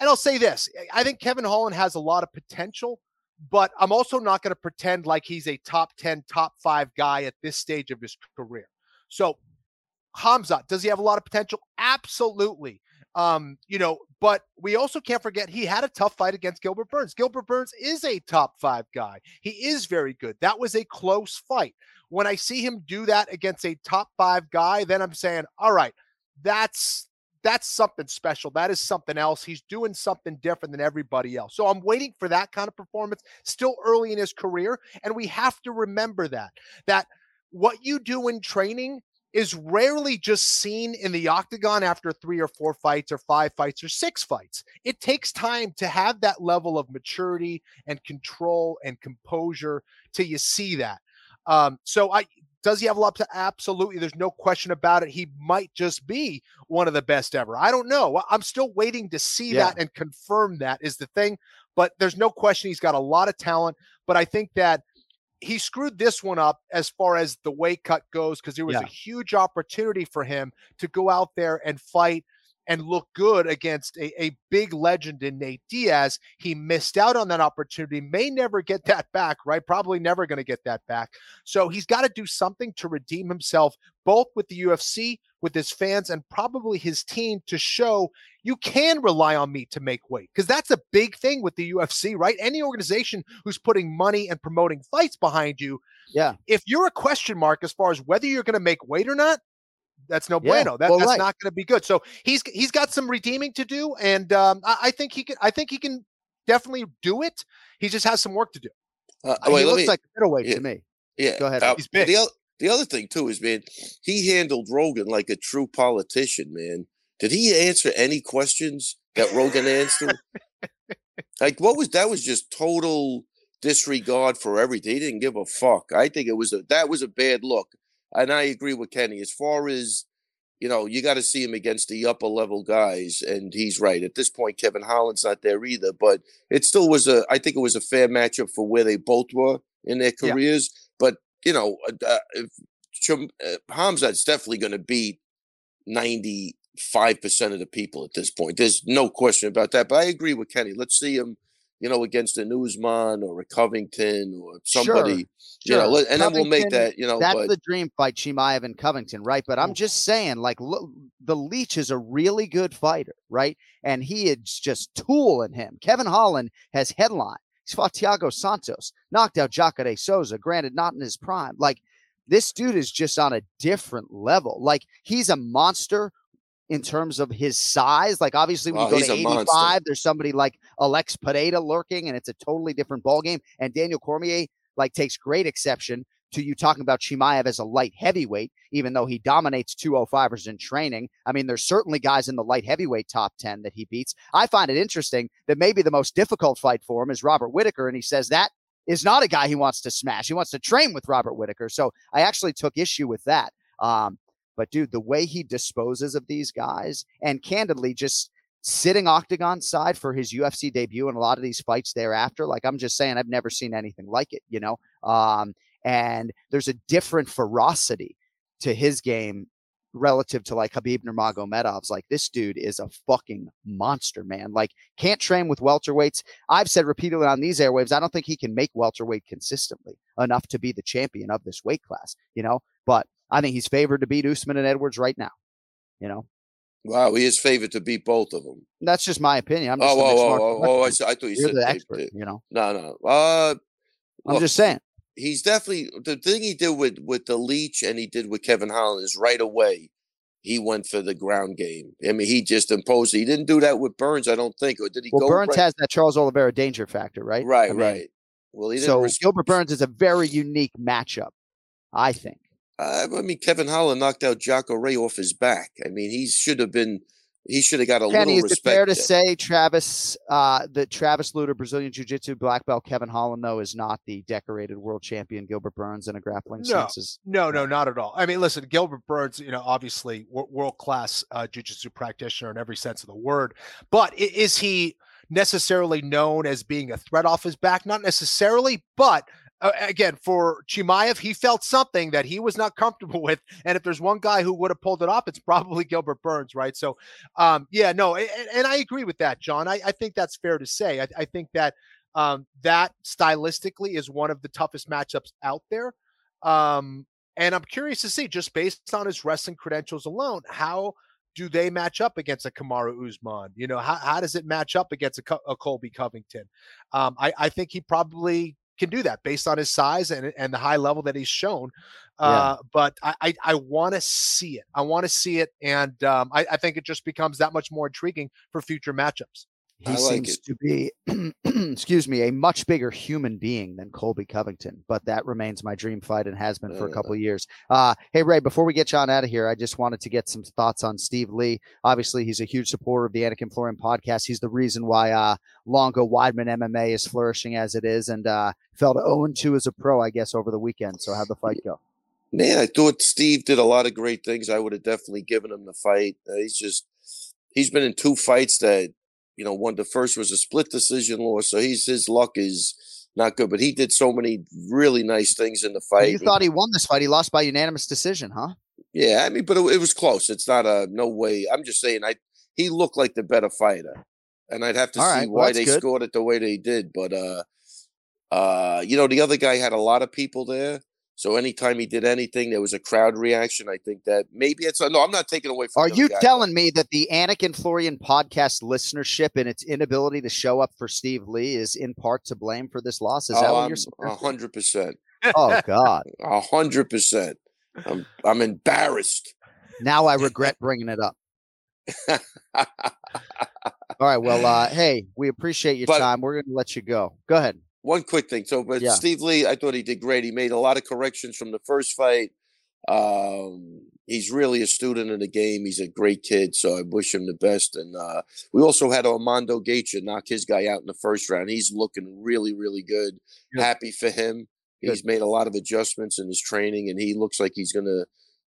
and I'll say this: I think Kevin Holland has a lot of potential, but I'm also not going to pretend like he's a top 10, top five guy at this stage of his career. So, Hamza, does he have a lot of potential? Absolutely. Um, you know, but we also can't forget he had a tough fight against Gilbert Burns. Gilbert Burns is a top five guy. He is very good. That was a close fight. When I see him do that against a top five guy, then I'm saying, all right, that's that's something special. That is something else. He's doing something different than everybody else. So I'm waiting for that kind of performance. Still early in his career, and we have to remember that that what you do in training is rarely just seen in the octagon after three or four fights or five fights or six fights. It takes time to have that level of maturity and control and composure till you see that. Um, so I does he have a lot to absolutely there's no question about it. He might just be one of the best ever. I don't know. I'm still waiting to see Yeah. that and confirm that is the thing. But there's no question he's got a lot of talent. But I think that he screwed this one up as far as the weight cut goes because there was Yeah. a huge opportunity for him to go out there and fight and look good against a, a big legend in Nate Diaz. He missed out on that opportunity, may never get that back, right? Probably never going to get that back. So he's got to do something to redeem himself, both with the UFC, with his fans, and probably his team to show you can rely on me to make weight. Because that's a big thing with the UFC, right? Any organization who's putting money and promoting fights behind you, Yeah. if you're a question mark as far as whether you're going to make weight or not, that's no Yeah, bueno. That, well, that's right. not going to be good. So he's he's got some redeeming to do, and um, I, I think he can. I think he can definitely do it. He just has some work to do. Uh, he wait, let looks me- like a middleweight yeah. to me. Yeah, Go ahead. uh, He's big. The, the other thing too is, man, he handled Rogan like a true politician, man. Did he answer any questions that Rogan answered? like, what was that? Was just total disregard for everything. He didn't give a fuck. I think it was a that was a bad look, and I agree with Kenny as far as you know. You got to see him against the upper level guys, and he's right. At this point, Kevin Holland's not there either, but it still was a. I think it was a fair matchup for where they both were in their careers. You know, uh, uh, if uh, Khamzat's definitely going to beat ninety five percent of the people at this point. There's no question about that. But I agree with Kenny. Let's see him, you know, against a Usman or a Covington or somebody. You know, Sure. let- and then we'll make that. You know, that's but the dream fight, Chimaev and Covington, right? But I'm just saying, like, look, the Leech is a really good fighter, right? And he is just tooling him. Kevin Holland has headline. He's fought Thiago Santos, knocked out Jacare de Souza, granted not in his prime. Like, this dude is just on a different level. Like, he's a monster in terms of his size. Like, obviously, when Oh, you go to 85, monster. there's somebody like Alex Pereira lurking, and it's a totally different ballgame. And Daniel Cormier, like, takes great exception to you talking about Chimaev as a light heavyweight, even though he dominates 205ers in training. I mean, there's certainly guys in the light heavyweight top 10 that he beats. I find it interesting that maybe the most difficult fight for him is Robert Whitaker, and he says that is not a guy he wants to smash. He wants to train with Robert Whitaker. So I actually took issue with that. Um, but dude, the way he disposes of these guys and candidly just sitting octagon side for his UFC debut and a lot of these fights thereafter, like I'm just saying, I've never seen anything like it, you know? Um, and there's a different ferocity to his game relative to like Khabib Nurmagomedov's. Like this dude is a fucking monster, man. Like can't train with welterweights. I've said repeatedly on these airwaves, I don't think he can make welterweight consistently enough to be the champion of this weight class, you know. But I think he's favored to beat Usman and Edwards right now. You know, wow, he is favored to beat both of them. that's just my opinion. I'm just Oh, oh, oh, oh, oh, I, I thought you You're said the expert, you know. No, no. Uh, I'm just saying. He's definitely the thing he did with with the Leech and he did with Kevin Holland is right away. He went for the ground game. I mean, he just imposed. He didn't do that with Burns, I don't think. Or did he Well, go Burns right? has that Charles Oliveira danger factor, right? Right, I mean, right. Well, he didn't. So Gilbert Burns is a very unique matchup, I think. Uh, I mean, Kevin Holland knocked out Jacare off his back. I mean, he should have been. He should have got a Kenny, little is it fair to there. say Travis, uh, that Travis Lutter, Brazilian Jiu Jitsu black belt Kevin Holland, though, is not the decorated world champion Gilbert Burns in a grappling No, sense? No, no, not at all. I mean, listen, Gilbert Burns, you know, obviously world class uh, Jiu Jitsu practitioner in every sense of the word. But is he necessarily known as being a threat off his back? Not necessarily, but. Again, for Chimaev, he felt something that he was not comfortable with, and if there's one guy who would have pulled it off, it's probably Gilbert Burns, right? So, um, yeah, no, and, and I agree with that, Jon. I, I think that's fair to say. I, I think that um, that stylistically is one of the toughest matchups out there. Um, and I'm curious to see, just based on his wrestling credentials alone, how do they match up against a Kamaru Usman? You know, how, how does it match up against a, a Colby Covington? Um, I, I think he probably can do that based on his size and, and the high level that he's shown. Uh, But I, I, I want to see it. I want to see it. And um, I, I think it just becomes that much more intriguing for future matchups. He seems to be, excuse me, a much bigger human being than Colby Covington. But that remains my dream fight and has been for a couple of years. Uh, hey Ray, before we get John out of here, I just wanted to get some thoughts on Steve Lee. Obviously, he's a huge supporter of the Anik Florian podcast. He's the reason why uh, Longo Weidman MMA is flourishing as it is, and uh, fell to 0 2 as a pro, I guess, over the weekend. So how'd the fight go? Man, I thought Steve did a lot of great things. I would have definitely given him the fight. Uh, he's just he's been in two fights that you know one. The first was a split decision loss, so he's his luck is not good. But he did so many really nice things in the fight. You thought he won this fight? He lost by unanimous decision, huh? Yeah, I mean, but it, it was close. It's not a no way. I'm just saying, I he looked like the better fighter, and I'd have to All see right, why that's they good. scored it the way they did. But uh, uh, you know, the other guy had a lot of people there, so anytime he did anything, there was a crowd reaction. I think that maybe it's no. I'm not taking away from. Are you guy. telling me that the Anik Florian podcast listenership and its inability to show up for Steve Lee is in part to blame for this loss? Is that Oh, what you're a hundred percent. Oh God! A hundred percent. I'm I'm embarrassed. Now I regret bringing it up. All right. Well, uh, hey, we appreciate your But- time. We're going to let you go. Go ahead. One quick thing. So, but Yeah. Steve Lee, I thought he did great. He made a lot of corrections from the first fight. Um, he's really a student of the game. He's a great kid, so I wish him the best. And uh, we also had Armando Gacha knock his guy out in the first round. He's looking really, really good. Good. Happy for him. Good. He's made a lot of adjustments in his training, and he looks like he's gonna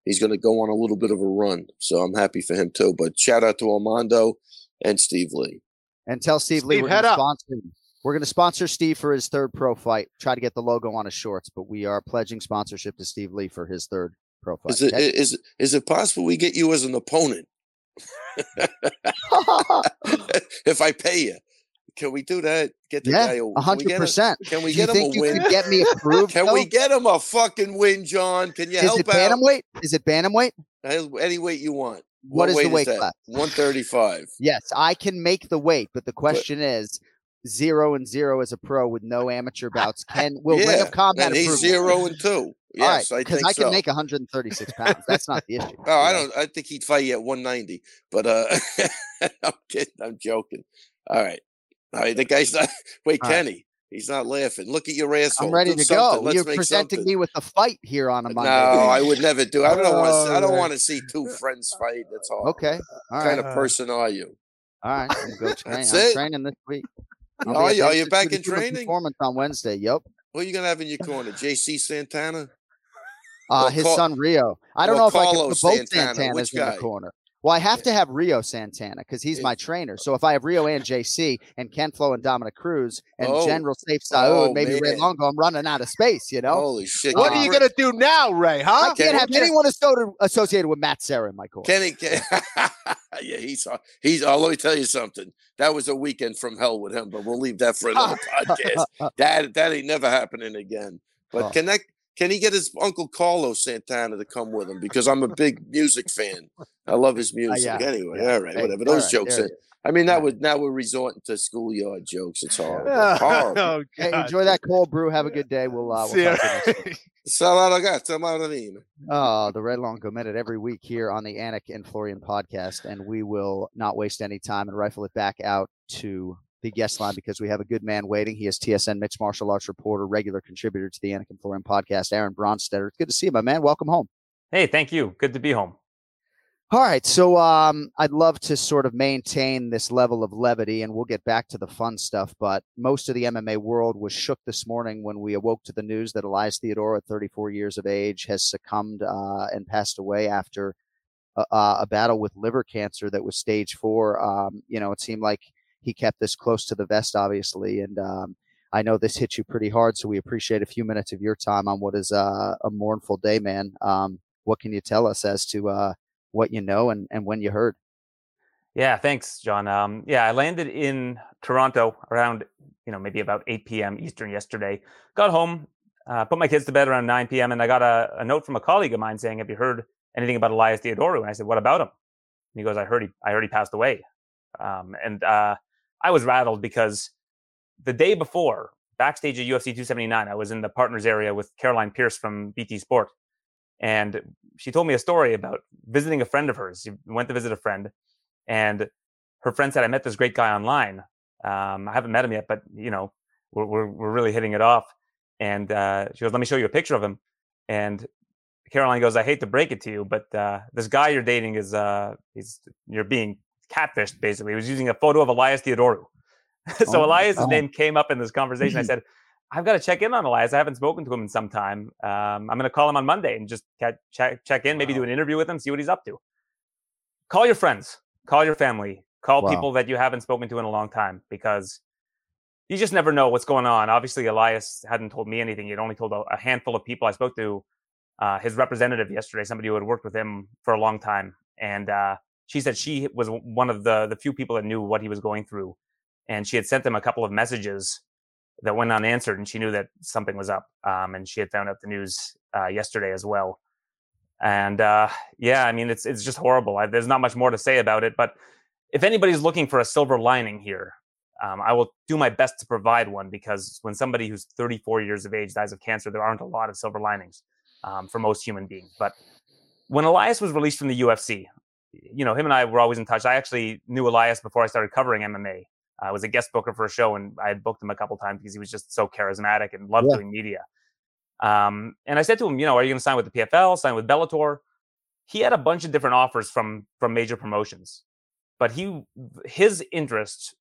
he's gonna go on a little bit of a run. So I'm happy for him too. But shout out to Armando and Steve Lee. And tell Steve, Lee we're head going to up. sponsor him. We're going to sponsor Steve for his third pro fight. Try to get the logo on his shorts, but we are pledging sponsorship to Steve Lee for his third pro fight. Is it okay? is is it possible we get you as an opponent if I pay you? Can we do that? Get the yeah, guy. a- a can we hundred get a- percent. Can we Do you get him a you win? get me approved? Can though? we get him a fucking win, Jon? Can you Is help it out? bantamweight? Is it bantamweight? Any weight you want. What is the weight class? One thirty-five. Yes, I can make the weight, but the question is zero and zero as a pro with no amateur bouts. Can will Ring yeah, of Combat and he's zero and two. All right, Yes, I because I can so. make 136 pounds. That's not the issue. Oh, I don't. I think he'd fight you at 190. But uh, I'm kidding. I'm joking. All right. All right. The guy's not. Wait, All right. Kenny. He's not laughing. Look at your asshole. I'm ready Do to something. go. Let's You're presenting something. me with a fight here on a Monday. No, I would never do. I don't want to. I don't want to see two friends fight. That's all. Okay. All What right. kind of person are you? All right. I'm go train. That's I'm it? training this week. Are you- are you back in Institute of Human training? Performance on Wednesday. Yep. Who are you gonna have in your corner? J.C. Santana? Uh, his Car- son Rio. I don't know if I can put both Santana, Santanas in the corner. Well, I have to have Rio Santana because he's my trainer. So if I have Rio and JC and Ken Flo and Dominic Cruz and Oh. General Safe Saud, Oh, maybe Ray. Longo, I'm running out of space. You know. Holy shit! What Kenny are you gonna do now, Ray? Huh? I can't have anyone associated with Matt Serra in my corner. Kenny, Ken- yeah, he's uh, he's. Oh, let me tell you something. That was a weekend from hell with him, but we'll leave that for another podcast. That that ain't never happening again. But Oh. can that can he get his uncle Carlos Santana to come with him? Because I'm a big music fan. I love his music. Uh, yeah, Anyway, yeah. all right, Hey, whatever. all Those right, jokes. Are. I mean, now All we're now we're resorting to schoolyard jokes. It's horrible. Oh, horrible. Hey, enjoy that cold brew. Have a good day. We'll, uh, we'll See ya. talk to you next week. Saludo, gato, Maureen. Oh, the Ray Longo Minute every week here on the Anik and Florian podcast, and we will not waste any time and rifle it back out to the guest line because we have a good man waiting. He is TSN mixed martial arts reporter, regular contributor to the Anik and Florian podcast, Aaron Bronsteter. It's good to see you, my man. Welcome home. Hey, thank you. Good to be home. All right, so um, I'd love to sort of maintain this level of levity, and we'll get back to the fun stuff. But most of the MMA world was shook this morning when we awoke to the news that Elias Theodorou, at 34 years of age, has succumbed uh, and passed away after a, uh, a battle with liver cancer that was stage four. Um, you know, it seemed like he kept this close to the vest, obviously, and um, I know this hit you pretty hard, so we appreciate a few minutes of your time on what is uh, a mournful day, man. Um, what can you tell us as to uh, what you know and, and when you heard. Yeah, thanks, Jon. Um, yeah, I landed in Toronto around, you know, maybe about 8 p.m. Eastern yesterday. Got home, uh, put my kids to bed around 9 p.m. and I got a, a note from a colleague of mine saying, "Have you heard anything about Elias Theodorou?" And I said, "What about him?" And he goes, "I heard he, I heard he passed away." Um, and uh, I was rattled because the day before, backstage at UFC 279, I was in the partners area with Caroline Pierce from BT Sport, and she told me a story about visiting a friend of hers. She went to visit a friend, and her friend said, "I met this great guy online. Um, I haven't met him yet, but you know, we're we're, we're really hitting it off." And uh, she goes, "Let me show you a picture of him." And Caroline goes, "I hate to break it to you, but uh, this guy you're dating is uh, he's you're being catfished. Basically, he was using a photo of Elias Theodorou." so Oh, Elias's oh. name came up in this conversation. I said, I've got to check in on Elias. I haven't spoken to him in some time. Um, I'm going to call him on Monday and just ca- check check in, maybe do an interview with him, see what he's up to. Call your friends, call your family, call Wow. people that you haven't spoken to in a long time because you just never know what's going on. Obviously, Elias hadn't told me anything. He'd only told a, a handful of people. I spoke to uh, his representative yesterday, somebody who had worked with him for a long time, and uh, she said she was one of the the few people that knew what he was going through, and she had sent him a couple of messages that went unanswered, and she knew that something was up. Um, and she had found out the news uh, yesterday as well. And uh, yeah, I mean, it's it's just horrible. I, there's not much more to say about it. But if anybody's looking for a silver lining here, um, I will do my best to provide one because when somebody who's 34 years of age dies of cancer, there aren't a lot of silver linings um, for most human beings. But when Elias was released from the UFC, you know, him and I were always in touch. I actually knew Elias before I started covering MMA. I was a guest booker for a show, and I had booked him a couple times because he was just so charismatic and loved Yeah. doing media. Um, and I said to him, you know, are you going to sign with the PFL, sign with Bellator? He had a bunch of different offers from from major promotions, but he his interest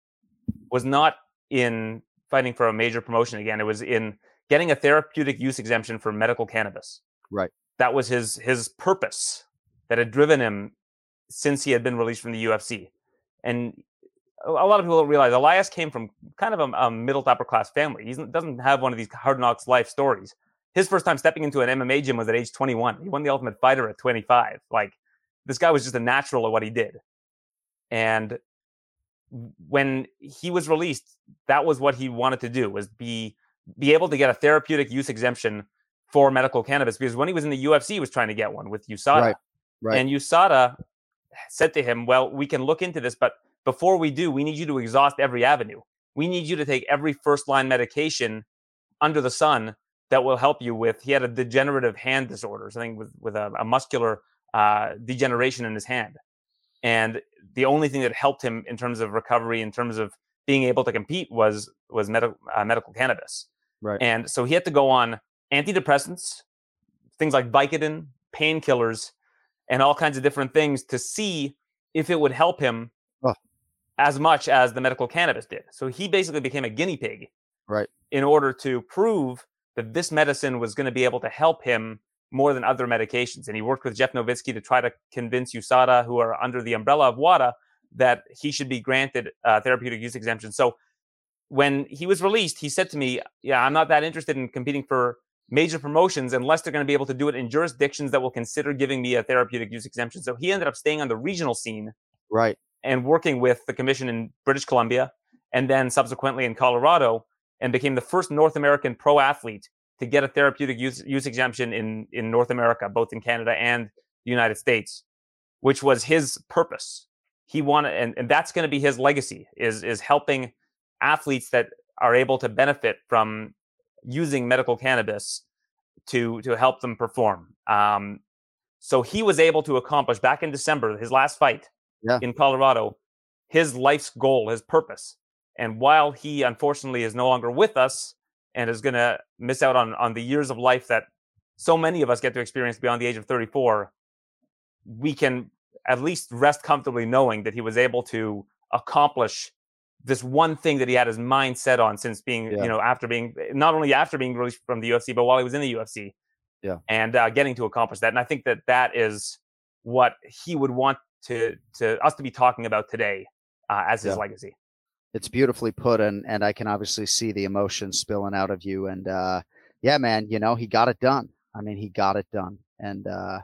was not in fighting for a major promotion again. It was in getting a therapeutic use exemption for medical cannabis. Right. That was his his purpose that had driven him since he had been released from the UFC. And a lot of people don't realize Elias came from kind of a, a middle to upper class family. He doesn't have one of these hard knocks life stories. His first time stepping into an MMA gym was at age 21. He won the Ultimate Fighter at 25. Like this guy was just a natural at what he did. And when he was released, that was what he wanted to do was be be able to get a therapeutic use exemption for medical cannabis because when he was in the UFC, he was trying to get one with USADA. Right. Right. And USADA said to him, Well, we can look into this, but before we do, we need you to exhaust every avenue. We need you to take every first line medication under the sun that will help you with. He had a degenerative hand disorder, something with, with a, a muscular uh, degeneration in his hand. And the only thing that helped him in terms of recovery, in terms of being able to compete, was was medical uh, medical cannabis. Right. And so he had to go on antidepressants, things like Vicodin, painkillers, and all kinds of different things to see if it would help him oh. as much as the medical cannabis did. So he basically became a guinea pig. Right. In order to prove that this medicine was going to be able to help him more than other medications. And he worked with Jeff Novitzky to try to convince USADA, who are under the umbrella of WADA, that he should be granted uh, therapeutic use exemption. So when he was released, he said to me, Yeah, I'm not that interested in competing for major promotions unless they're going to be able to do it in jurisdictions that will consider giving me a therapeutic use exemption. So he ended up staying on the regional scene. Right. And working with the commission in British Columbia and then subsequently in Colorado and became the first North American pro athlete to get a therapeutic use, use exemption in, in North America, both in Canada and the United States, which was his purpose. He wanted, and, and that's going to be his legacy is, is helping athletes that are able to benefit from using medical cannabis to to help them perform. Um, so he was able to accomplish back in December, his last fight yeah. in Colorado, his life's goal, his purpose. And while he unfortunately is no longer with us and is going to miss out on on the years of life that so many of us get to experience beyond the age of 34, we can at least rest comfortably knowing that he was able to accomplish this one thing that he had his mind set on since being, Yeah. you know, after being not only after being released from the UFC, but while he was in the UFC, Yeah. and uh, getting to accomplish that. And I think that that is what he would want to to us to be talking about today uh, as his Yeah. legacy. It's beautifully put, and and I can obviously see the emotion spilling out of you. And uh, yeah, man, you know he got it done. I mean, he got it done, and uh,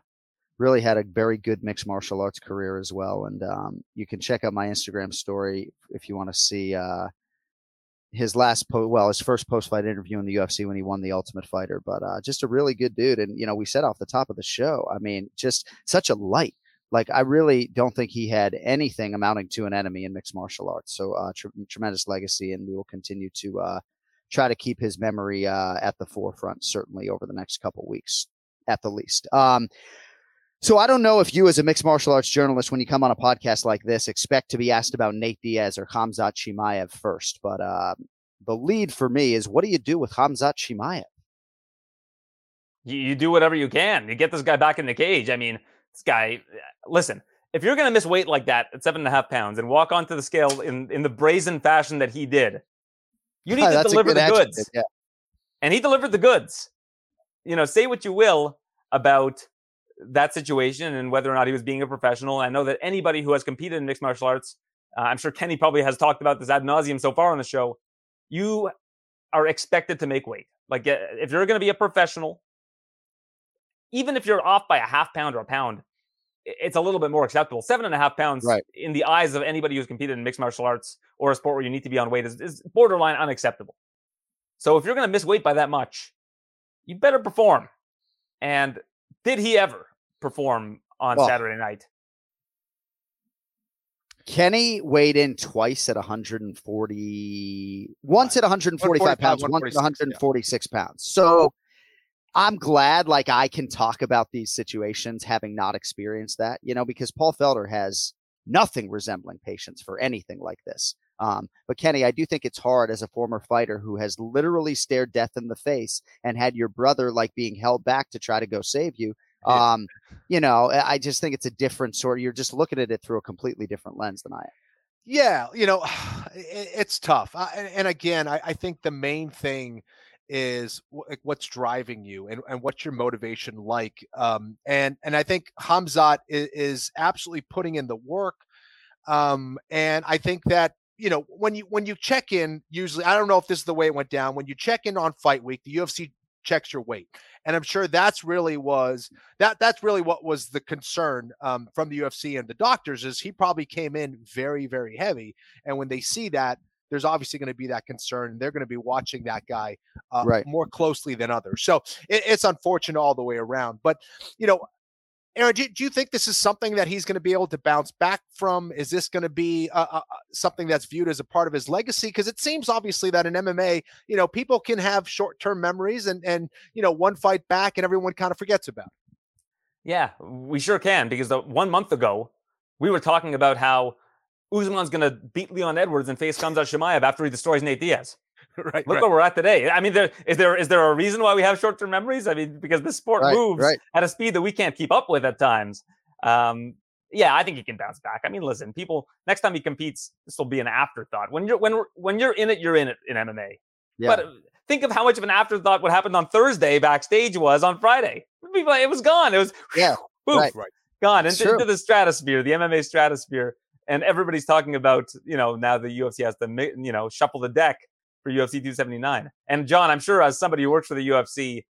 really had a very good mixed martial arts career as well. And um, you can check out my Instagram story if you want to see uh, his last po- well, his first post fight interview in the UFC when he won the Ultimate Fighter. But uh, just a really good dude, and you know we said off the top of the show. I mean, just such a light. Like I really don't think he had anything amounting to an enemy in mixed martial arts. So uh, tr- tremendous legacy, and we will continue to uh, try to keep his memory uh, at the forefront, certainly over the next couple weeks, at the least. Um, so I don't know if you, as a mixed martial arts journalist, when you come on a podcast like this, expect to be asked about Nate Diaz or Khamzat Chimaev first. But uh, the lead for me is what do you do with Khamzat Chimaev? You, you do whatever you can. You get this guy back in the cage. I mean, this guy. Listen, if you're going to miss weight like that at seven and a half pounds and walk onto the scale in in the brazen fashion that he did, you need to deliver the goods. Yeah. and he delivered the goods. You know, say what you will about that situation and whether or not he was being a professional. I know that anybody who has competed in mixed martial arts, uh, I'm sure Kenny probably has talked about this ad nauseum so far on the show. You are expected to make weight. Like if you're going to be a professional, even if you're off by a half pound or a pound, it's a little bit more acceptable. Seven and a half pounds Right. in the eyes of anybody who's competed in mixed martial arts or a sport where you need to be on weight is, is borderline unacceptable. So if you're going to miss weight by that much, you better perform. And did he ever perform on Well, Saturday night? Kenny weighed in twice at 140, once at 145 pounds, once at 146, pounds. So I'm glad, like, I can talk about these situations having not experienced that, you know, because Paul Felder has nothing resembling patience for anything like this. Um, but Kenny, I do think it's hard as a former fighter who has literally stared death in the face and had your brother like being held back to try to go save you. Um, you know, I just think it's a different sort. You're just looking at it through a completely different lens than I am. Yeah, you know, it's tough. And, again, I, think the main thing is what's driving you and, and what's your motivation like. Um, and and I think Khamzat is, is absolutely putting in the work. Um, and I think that you know when you when you check in, usually I don't know if this is the way it went down. When you check in on fight week, the UFC checks your weight and i'm sure that's really was that that's really what was the concern um, from the ufc and the doctors is he probably came in very very heavy and when they see that there's obviously going to be that concern and they're going to be watching that guy uh, right. more closely than others so it, it's unfortunate all the way around but you know Aaron, do, do, you think this is something that he's going to be able to bounce back from? Is this going to be uh, uh, something that's viewed as a part of his legacy? Because it seems obviously that in MMA, you know, people can have short-term memories, and and you know, one fight back, and everyone kind of forgets about it. Yeah, we sure can. Because the one month ago, we were talking about how Usman's going to beat Leon Edwards and face Khamzat Chimaev after he destroys Nate Diaz. right. Look right. where we're at today. I mean, there is there is there a reason why we have short term memories? I mean, because this sport right, moves right. at a speed that we can't keep up with at times. Um, yeah, I think he can bounce back. I mean, listen, people. Next time he competes, this will be an afterthought. When you're when when you're in it, you're in it in MMA. Yeah. But think of how much of an afterthought what happened on Thursday backstage was on Friday. It was gone. It was yeah, poof, right. gone into, into the stratosphere, the MMA stratosphere and everybody's talking about you know now the UFC has to you know shuffle the deck for UFC 279. And Jon, I'm sure as somebody who works for the UFC,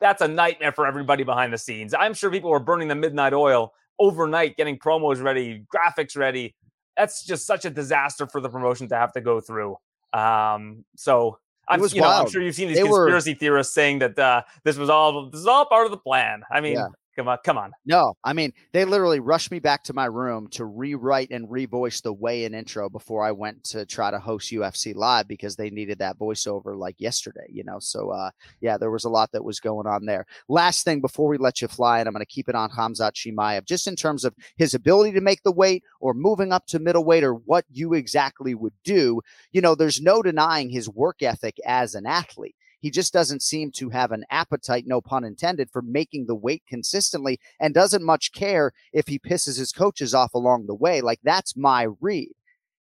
that's a nightmare for everybody behind the scenes. I'm sure people were burning the midnight oil overnight, getting promos ready, graphics ready. That's just such a disaster for the promotion to have to go through. Um, so I'm, you know, I'm sure you've seen these they conspiracy were... theorists saying that uh, this was all this is all part of the plan. I mean, yeah. Come on, come on. No, I mean, they literally rushed me back to my room to rewrite and revoice the weigh in intro before I went to try to host UFC live because they needed that voiceover like yesterday, you know. So uh yeah, there was a lot that was going on there. Last thing before we let you fly, and I'm gonna keep it on Khamzat Chimaev, just in terms of his ability to make the weight or moving up to middleweight or what you exactly would do, you know, there's no denying his work ethic as an athlete. He just doesn't seem to have an appetite, no pun intended, for making the weight consistently and doesn't much care if he pisses his coaches off along the way. Like that's my read.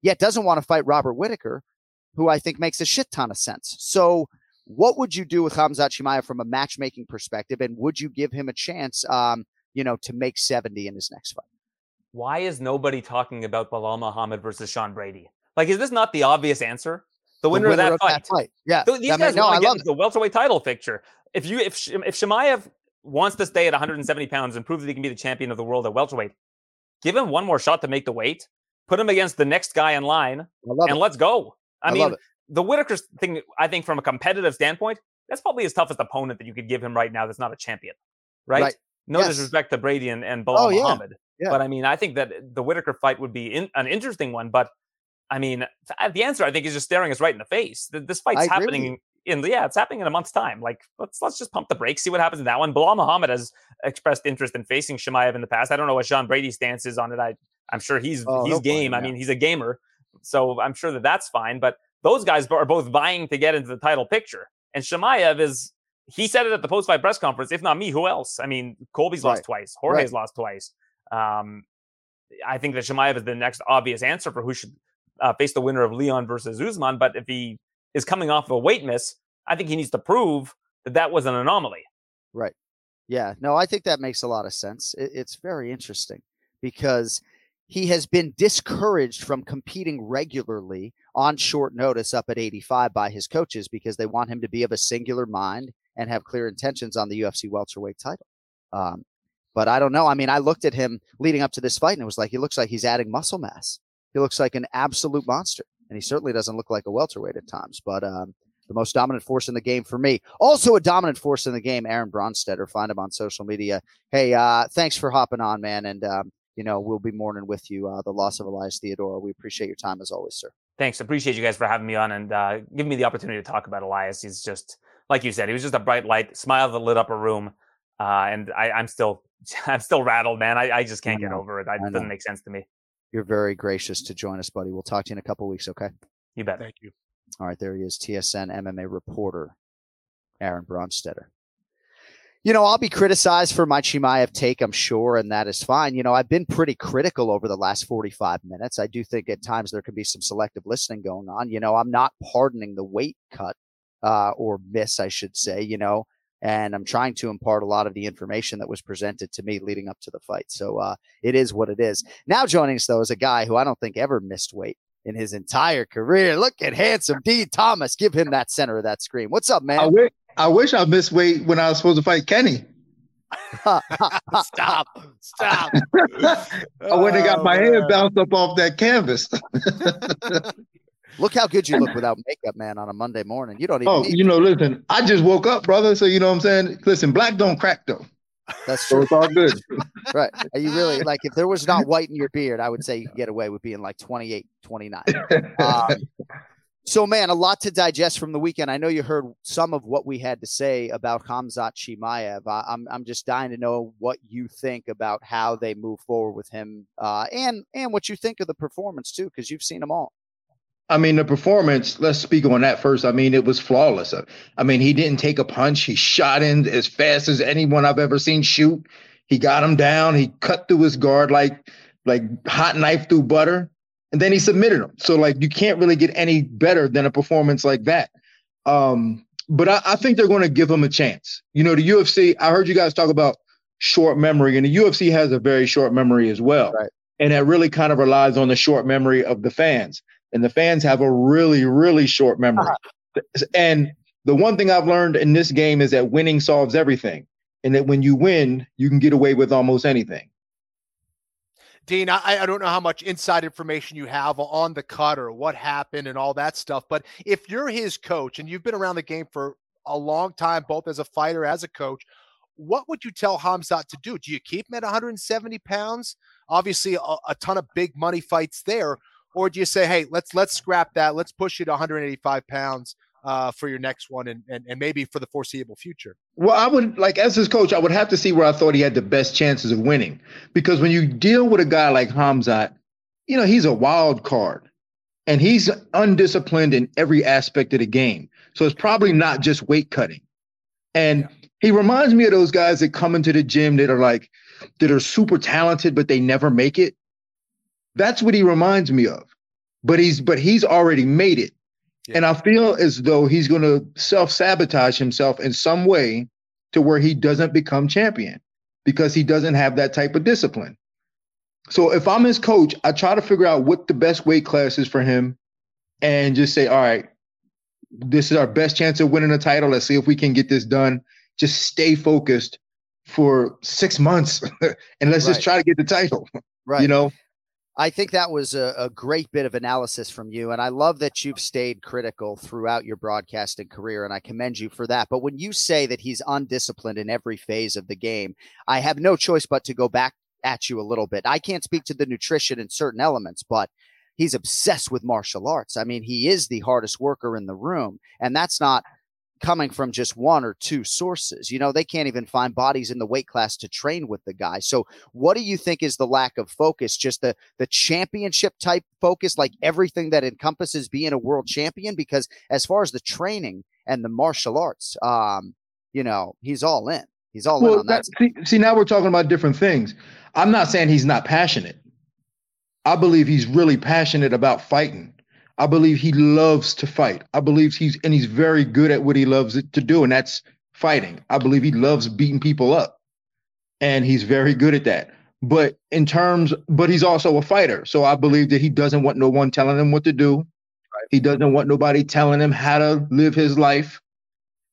Yet doesn't want to fight Robert Whitaker, who I think makes a shit ton of sense. So what would you do with Khamzat Chimaev from a matchmaking perspective? And would you give him a chance, um, you know, to make 70 in his next fight? Why is nobody talking about Belal Muhammad versus Sean Brady? Like, is this not the obvious answer? The winner, the winner of, that, of fight. that fight. Yeah. So these I guys no, want I to get the welterweight title picture. If you if if Chimaev wants to stay at 170 pounds and prove that he can be the champion of the world at welterweight, give him one more shot to make the weight. Put him against the next guy in line, and it. let's go. I, I mean, the Whitaker thing. I think from a competitive standpoint, that's probably his toughest opponent that you could give him right now. That's not a champion, right? Right. No Yes. disrespect to Brady and, and Belal Oh, yeah. Yeah. but I mean, I think that the Whitaker fight would be in, an interesting one. But I mean, the answer I think is just staring us right in the face. This fight's happening in yeah, it's happening in a month's time. Like let's let's just pump the brakes, see what happens in that one. Belal Muhammad has expressed interest in facing Chimaev in the past. I don't know what Sean Brady's stance is on it. I I'm sure he's Oh, he's fight game. him, I mean, he's a gamer, so I'm sure that that's fine. But those guys are both vying to get into the title picture, and Chimaev is. He said it at the post-fight press conference. If not me, who else? I mean, Colby's lost twice. Jorge's Right. lost twice. Um, I think that Chimaev is the next obvious answer for who should uh, face the winner of Leon versus Usman. But if he is coming off of a weight miss, I think he needs to prove that that was an anomaly. Right. Yeah. No, I think that makes a lot of sense. It, it's very interesting because he has been discouraged from competing regularly on short notice up at 85 by his coaches because they want him to be of a singular mind and have clear intentions on the UFC welterweight title. Um, but I don't know. I mean, I looked at him leading up to this fight and it was like he looks like he's adding muscle mass. He looks like an absolute monster, and he certainly doesn't look like a welterweight at times. But um, the most dominant force in the game for me. Also, a dominant force in the game, Aaron Bronsteter. Find him on social media. Hey, uh, thanks for hopping on, man. And, um, you know, we'll be mourning with you uh, the loss of Elias Theodorou. We appreciate your time as always, sir. Thanks. Appreciate you guys for having me on and uh, giving me the opportunity to talk about Elias. He's just, like you said, he was just a bright light, smile that lit up a room. Uh, and I, I'm still, I'm still rattled, man. I, I just can't I get over it. It doesn't make sense to me. You're very gracious to join us, buddy. We'll talk to you in a couple weeks, okay? You bet. Thank you. All right, there he is, TSN MMA reporter, Aaron Bronsteter. You know, I'll be criticized for my Chimaev take, I'm sure, and that is fine. You know, I've been pretty critical over the last 45 minutes. I do think at times there can be some selective listening going on. You know, I'm not pardoning the weight cut uh, or miss, I should say, you know, and I'm trying to impart a lot of the information that was presented to me leading up to the fight. So uh, it is what it is. Now joining us, though, is a guy who I don't think ever missed weight in his entire career. Look at handsome Din Thomas. Give him that center of that screen. What's up, man? I wish, I wish I missed weight when I was supposed to fight Kenny. stop, stop. I wouldn't have got my Oh, head man. bounced up off that canvas. Look how good you look without makeup, man, on a Monday morning. You don't even oh, you know, listen, I just woke up, brother. So you know what I'm saying? Listen, black don't crack though. That's So true. it's all good. right. Are you really like if there was not white in your beard, I would say you could get away with being like 28, 29. Um, so, man, a lot to digest from the weekend. I know you heard some of what we had to say about Khamzat Chimaev. I, I'm I'm just dying to know what you think about how they move forward with him, uh, and and what you think of the performance too, because you've seen them all. I mean, the performance, let's speak on that first. I mean, it was flawless. I mean, he didn't take a punch. He shot in as fast as anyone I've ever seen shoot. He got him down. He cut through his guard like like hot knife through butter. And then he submitted him. So like you can't really get any better than a performance like that. Um, but I, I think they're going to give him a chance. You know, the UFC, I heard you guys talk about short memory, and the UFC has a very short memory as well. Right. And that really kind of relies on the short memory of the fans. And the fans have a really, really short memory. Uh-huh. And the one thing I've learned in this game is that winning solves everything. And that when you win, you can get away with almost anything. Din, I, I don't know how much inside information you have on the cut or what happened and all that stuff, but if you're his coach and you've been around the game for a long time, both as a fighter, as a coach, what would you tell Khamzat to do? Do you keep him at 170 pounds? Obviously, a, a ton of big money fights there, or do you say, hey, let's let's scrap that, let's push you to 185 pounds uh, for your next one, and, and and maybe for the foreseeable future? Well, I would like as his coach, I would have to see where I thought he had the best chances of winning. Because when you deal with a guy like Khamzat, you know, he's a wild card and he's undisciplined in every aspect of the game. So it's probably not just weight cutting. And he reminds me of those guys that come into the gym that are like, that are super talented, but they never make it. That's what he reminds me of. But he's but he's already made it. And I feel as though he's going to self sabotage himself in some way to where he doesn't become champion because he doesn't have that type of discipline. So if I'm his coach, I try to figure out what the best weight class is for him and just say, all right, this is our best chance of winning a title. Let's see if we can get this done. Just stay focused for six months and let's just try to get the title. Right. You know? I think that was a, a great bit of analysis from you. And I love that you've stayed critical throughout your broadcasting career, and I commend you for that. But when you say that he's undisciplined in every phase of the game, I have no choice but to go back at you a little bit. I can't speak to the nutrition and certain elements, but he's obsessed with martial arts. I mean, he is the hardest worker in the room, and that's not coming from just one or two sources. You know, they can't even find bodies in the weight class to train with the guy. So, what do you think is the lack of focus? Just the the championship type focus, like everything that encompasses being a world champion? Because as far as the training and the martial arts, um, you know, he's all in. He's all in Well, on that. that, see, see, now we're talking about different things. I'm not saying he's not passionate. I believe he's really passionate about fighting. I believe he loves to fight. I believe he's and he's very good at what he loves to do, and that's fighting. I believe he loves beating people up, and he's very good at that. But in terms, but he's also a fighter, so I believe that he doesn't want no one telling him what to do. He doesn't want nobody telling him how to live his life,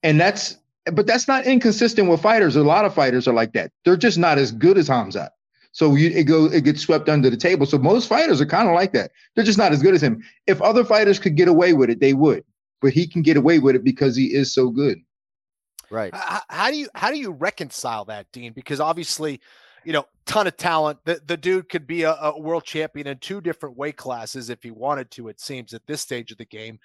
and that's. But that's not inconsistent with fighters. A lot of fighters are like that. They're just not as good as Khamzat. So you, it goes, it gets swept under the table. So most fighters are kind of like that. They're just not as good as him. If other fighters could get away with it, they would. But he can get away with it because he is so good. Right. How, how do you how do you reconcile that, Din? Because obviously, you know, ton of talent. The the dude could be a, a world champion in two different weight classes if he wanted to. It seems at this stage of the game.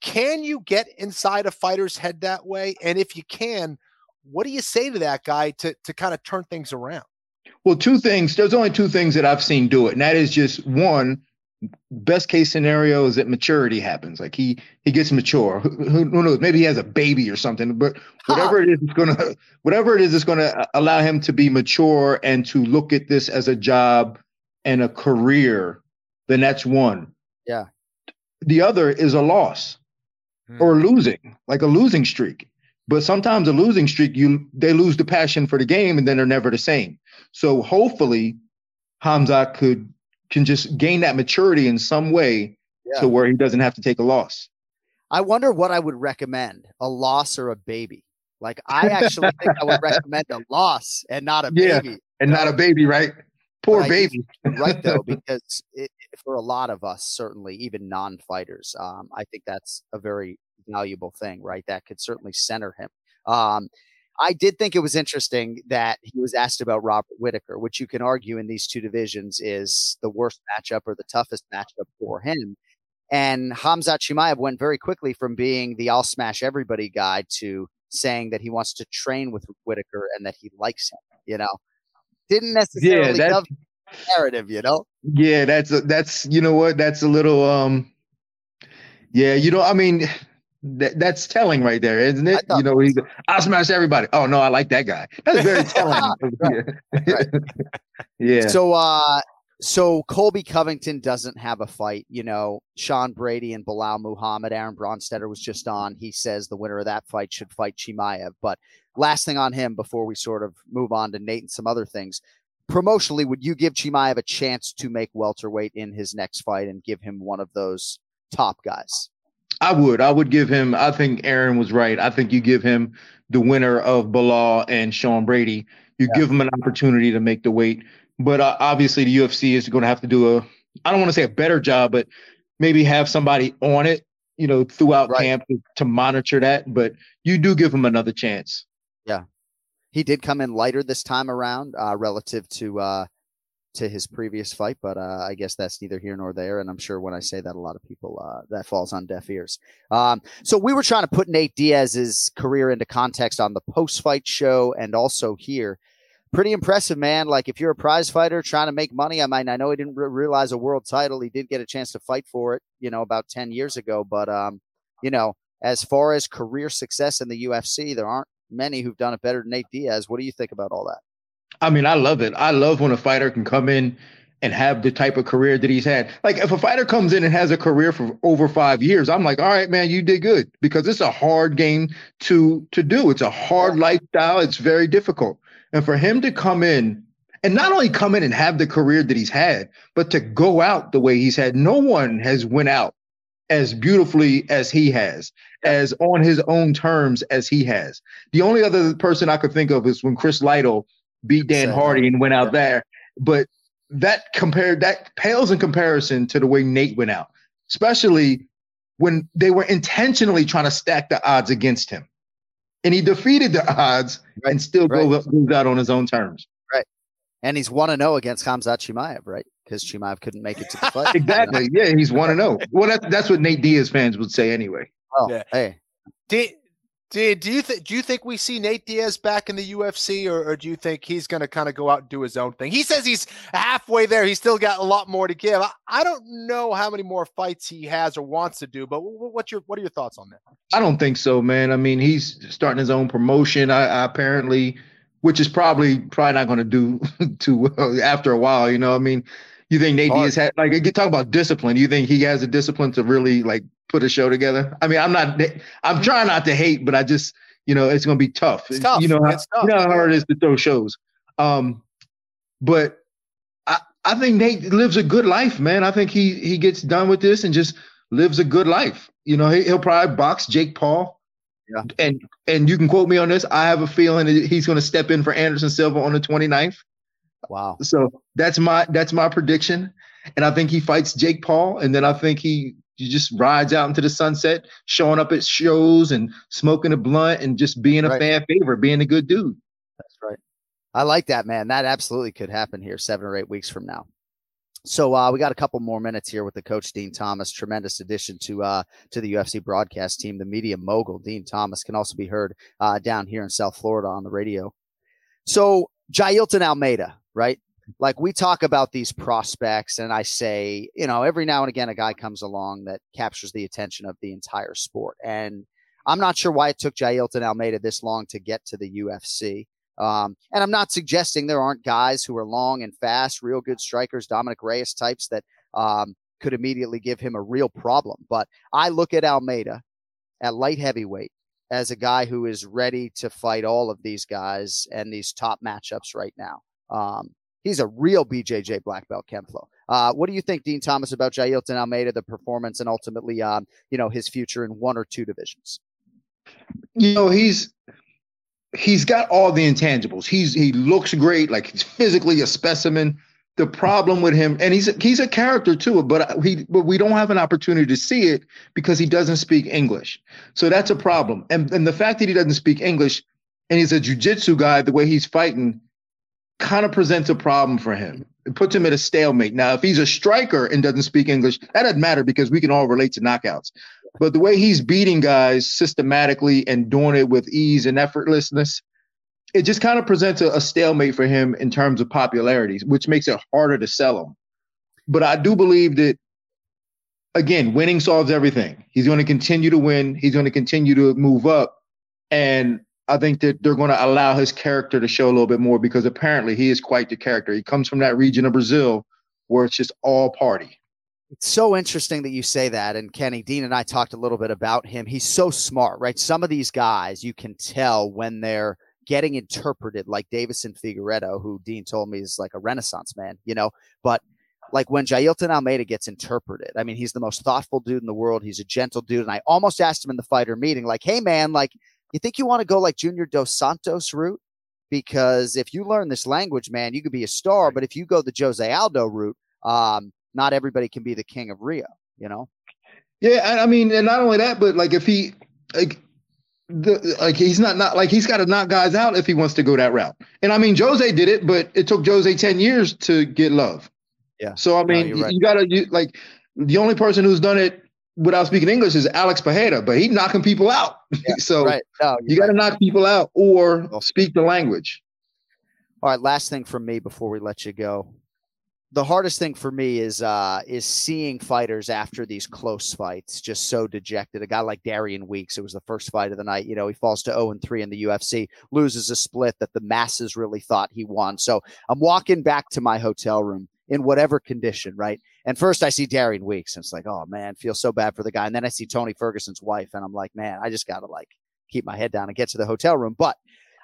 Can you get inside a fighter's head that way? And if you can, what do you say to that guy to to kind of turn things around? Well, two things. There's only two things that I've seen do it, and that is just one. Best case scenario is that maturity happens. Like he he gets mature. Who, who knows? Maybe he has a baby or something. But whatever it is, it's gonna whatever it is, it's gonna allow him to be mature and to look at this as a job and a career. Then that's one. Yeah. The other is a loss hmm. or losing, like a losing streak. But sometimes a losing streak, you they lose the passion for the game and then they're never the same. So hopefully Hamza could can just gain that maturity in some way Yeah. to where he doesn't have to take a loss. I wonder what I would recommend a loss or a baby. Like, I actually think I would recommend a loss and not a Yeah. baby. And not a baby, right? Poor But I think baby. right though, because it, for a lot of us, certainly even non-fighters, um, I think that's a very valuable thing, right? That could certainly center him. Um, I did think it was interesting that he was asked about Robert Whitaker, which you can argue in these two divisions is the worst matchup or the toughest matchup for him. And Khamzat Chimaev went very quickly from being the "I'll smash everybody" guy to saying that he wants to train with Whitaker and that he likes him. You know, didn't necessarily dove the narrative. You know, Yeah, that's a, that's you know what? That's a little um yeah, you know, I mean that, that's telling right there, isn't it? You know, he's I'll smash everybody. Oh no, I like that guy. That's very telling. yeah. So, uh, so Colby Covington doesn't have a fight. You know, Sean Brady and Belal Muhammad. Aaron Bronsteter was just on. He says the winner of that fight should fight Chimaev. But last thing on him before we sort of move on to Nate and some other things. Promotionally, would you give Chimaev a chance to make welterweight in his next fight and give him one of those top guys? I would. I would give him. I think Aaron was right. I think you give him the winner of Belal and Sean Brady. You give him an opportunity to make the weight. But uh, obviously, the UFC is going to have to do a. I don't want to say a better job, but maybe have somebody on it. You know, throughout camp to, to monitor that. But you do give him another chance. Yeah. He did come in lighter this time around uh, relative to uh, to his previous fight, but uh, I guess that's neither here nor there. And I'm sure when I say that, a lot of people uh, that falls on deaf ears. Um, so we were trying to put Nate Diaz's career into context on the post fight show and also here. Pretty impressive, man. Like if you're a prize fighter trying to make money, I mean, I know he didn't re- realize a world title. He did get a chance to fight for it, you know, about 10 years ago. But, um, you know, as far as career success in the UFC, there aren't many who've done it better than Nate Diaz. What do you think about all that? I mean, I love it. I love when a fighter can come in and have the type of career that he's had. Like if a fighter comes in and has a career for over five years, I'm like, all right, man, you did good because it's a hard game to to do. It's a hard lifestyle. It's very difficult. And for him to come in and not only come in and have the career that he's had, but to go out the way he's had, no one has went out as beautifully as he has, as on his own terms as he has. The only other person I could think of is when Chris Lytle beat Dan Said Hardy and went out there. But that compared that pales in comparison to the way Nate went out, especially when they were intentionally trying to stack the odds against him. And he defeated the odds and still goes goes out on his own terms. Right. And he's 1 0 against Khamzat Chimaev, right? Because Chimaev couldn't make it to the fight. Exactly. Yeah, he's one to oh. know. Well, that's that's what Nate Diaz fans would say anyway. Oh, Yeah. hey. Do, do, do you think do you think we see Nate Diaz back in the UFC, or, or do you think he's going to kind of go out and do his own thing? He says he's halfway there. He's still got a lot more to give. I, I don't know how many more fights he has or wants to do, but wh- what's your what are your thoughts on that? I don't think so, man. I mean, he's starting his own promotion. I, I apparently, which is probably probably not going to do too well after a while. You know, I mean, you think Nate Diaz had like you talk about discipline? You think he has the discipline to really like put a show together? I mean, I'm not. I'm trying not to hate, but I just you know it's going to be tough. It's tough. You know, how, It's tough. you know how hard it is to throw shows. Um, but I I think Nate lives a good life, man. I think he he gets done with this and just lives a good life. You know, he, he'll probably box Jake Paul. Yeah. And and you can quote me on this. I have a feeling that he's going to step in for Anderson Silva on the 29th. Wow. So that's my that's my prediction. And I think he fights Jake Paul, and then I think he, he just rides out into the sunset, showing up at shows and smoking a blunt and just being a Right. fan favorite, being a good dude. That's right. I like that, man. That absolutely could happen here seven or eight weeks from now. So uh, we got a couple more minutes here with the coach Din Thomas. Tremendous addition to uh, to the UFC broadcast team. The media mogul Din Thomas can also be heard uh, down here in South Florida on the radio. So Jailton Almeida, right? Like we talk about these prospects, and I say, you know, every now and again, a guy comes along that captures the attention of the entire sport. And I'm not sure why it took Jailton Almeida this long to get to the UFC. Um, and I'm not suggesting there aren't guys who are long and fast, real good strikers, Dominick Reyes types that um, could immediately give him a real problem. But I look at Almeida at light heavyweight as a guy who is ready to fight all of these guys and these top matchups right now. Um, he's a real BJJ black belt Kenflo. Uh, what do you think, Din Thomas, about Jailton Almeida, the performance, and ultimately, um, you know, his future in one or two divisions? You know, he's he's got all the intangibles. He's he looks great, like he's physically a specimen. The problem with him, and he's he's a character too, but he but we don't have an opportunity to see it because he doesn't speak English. So that's a problem. And and the fact that he doesn't speak English and he's a jujitsu guy, the way he's fighting kind of presents a problem for him. It puts him at a stalemate. Now, if he's a striker and doesn't speak English, that doesn't matter because we can all relate to knockouts. But the way he's beating guys systematically and doing it with ease and effortlessness, it just kind of presents a, a stalemate for him in terms of popularity, which makes it harder to sell him. But I do believe that, again, winning solves everything. He's going to continue to win. He's going to continue to move up. And I think that they're going to allow his character to show a little bit more because apparently he is quite the character. He comes from that region of Brazil where it's just all party. It's so interesting that you say that. And Kenny Din and I talked a little bit about him. He's so smart, right? Some of these guys, you can tell when they're getting interpreted, like Deiveson Figueiredo, who Din told me is like a renaissance man, you know, but like when Jailton Almeida gets interpreted, I mean, he's the most thoughtful dude in the world. He's a gentle dude. And I almost asked him in the fighter meeting, like, hey, man, like, you think you want to go like Junior Dos Santos route? Because if you learn this language, man, you could be a star. But if you go the Jose Aldo route, um, not everybody can be the king of Rio, you know? Yeah, I mean, and not only that, but like if he like the like he's not not like he's got to knock guys out if he wants to go that route. And I mean, Jose did it, but it took Jose ten years to get love. Yeah. So I mean, no, right. you gotta you, like the only person who's done it without speaking English is Alex Pereira, but he's knocking people out. Yeah, so right. no, you got to knock people out or speak the language. All right, last thing from me before we let you go. The hardest thing for me is uh is seeing fighters after these close fights just so dejected. A guy like Darian Weeks, it was the first fight of the night. You know, he falls to 0 and 3 in the UFC, loses a split that the masses really thought he won. So I'm walking back to my hotel room in whatever condition, right? And first I see Darian Weeks, and it's like, oh man, feel so bad for the guy. And then I see Tony Ferguson's wife, and I'm like, man, I just gotta like keep my head down and get to the hotel room. But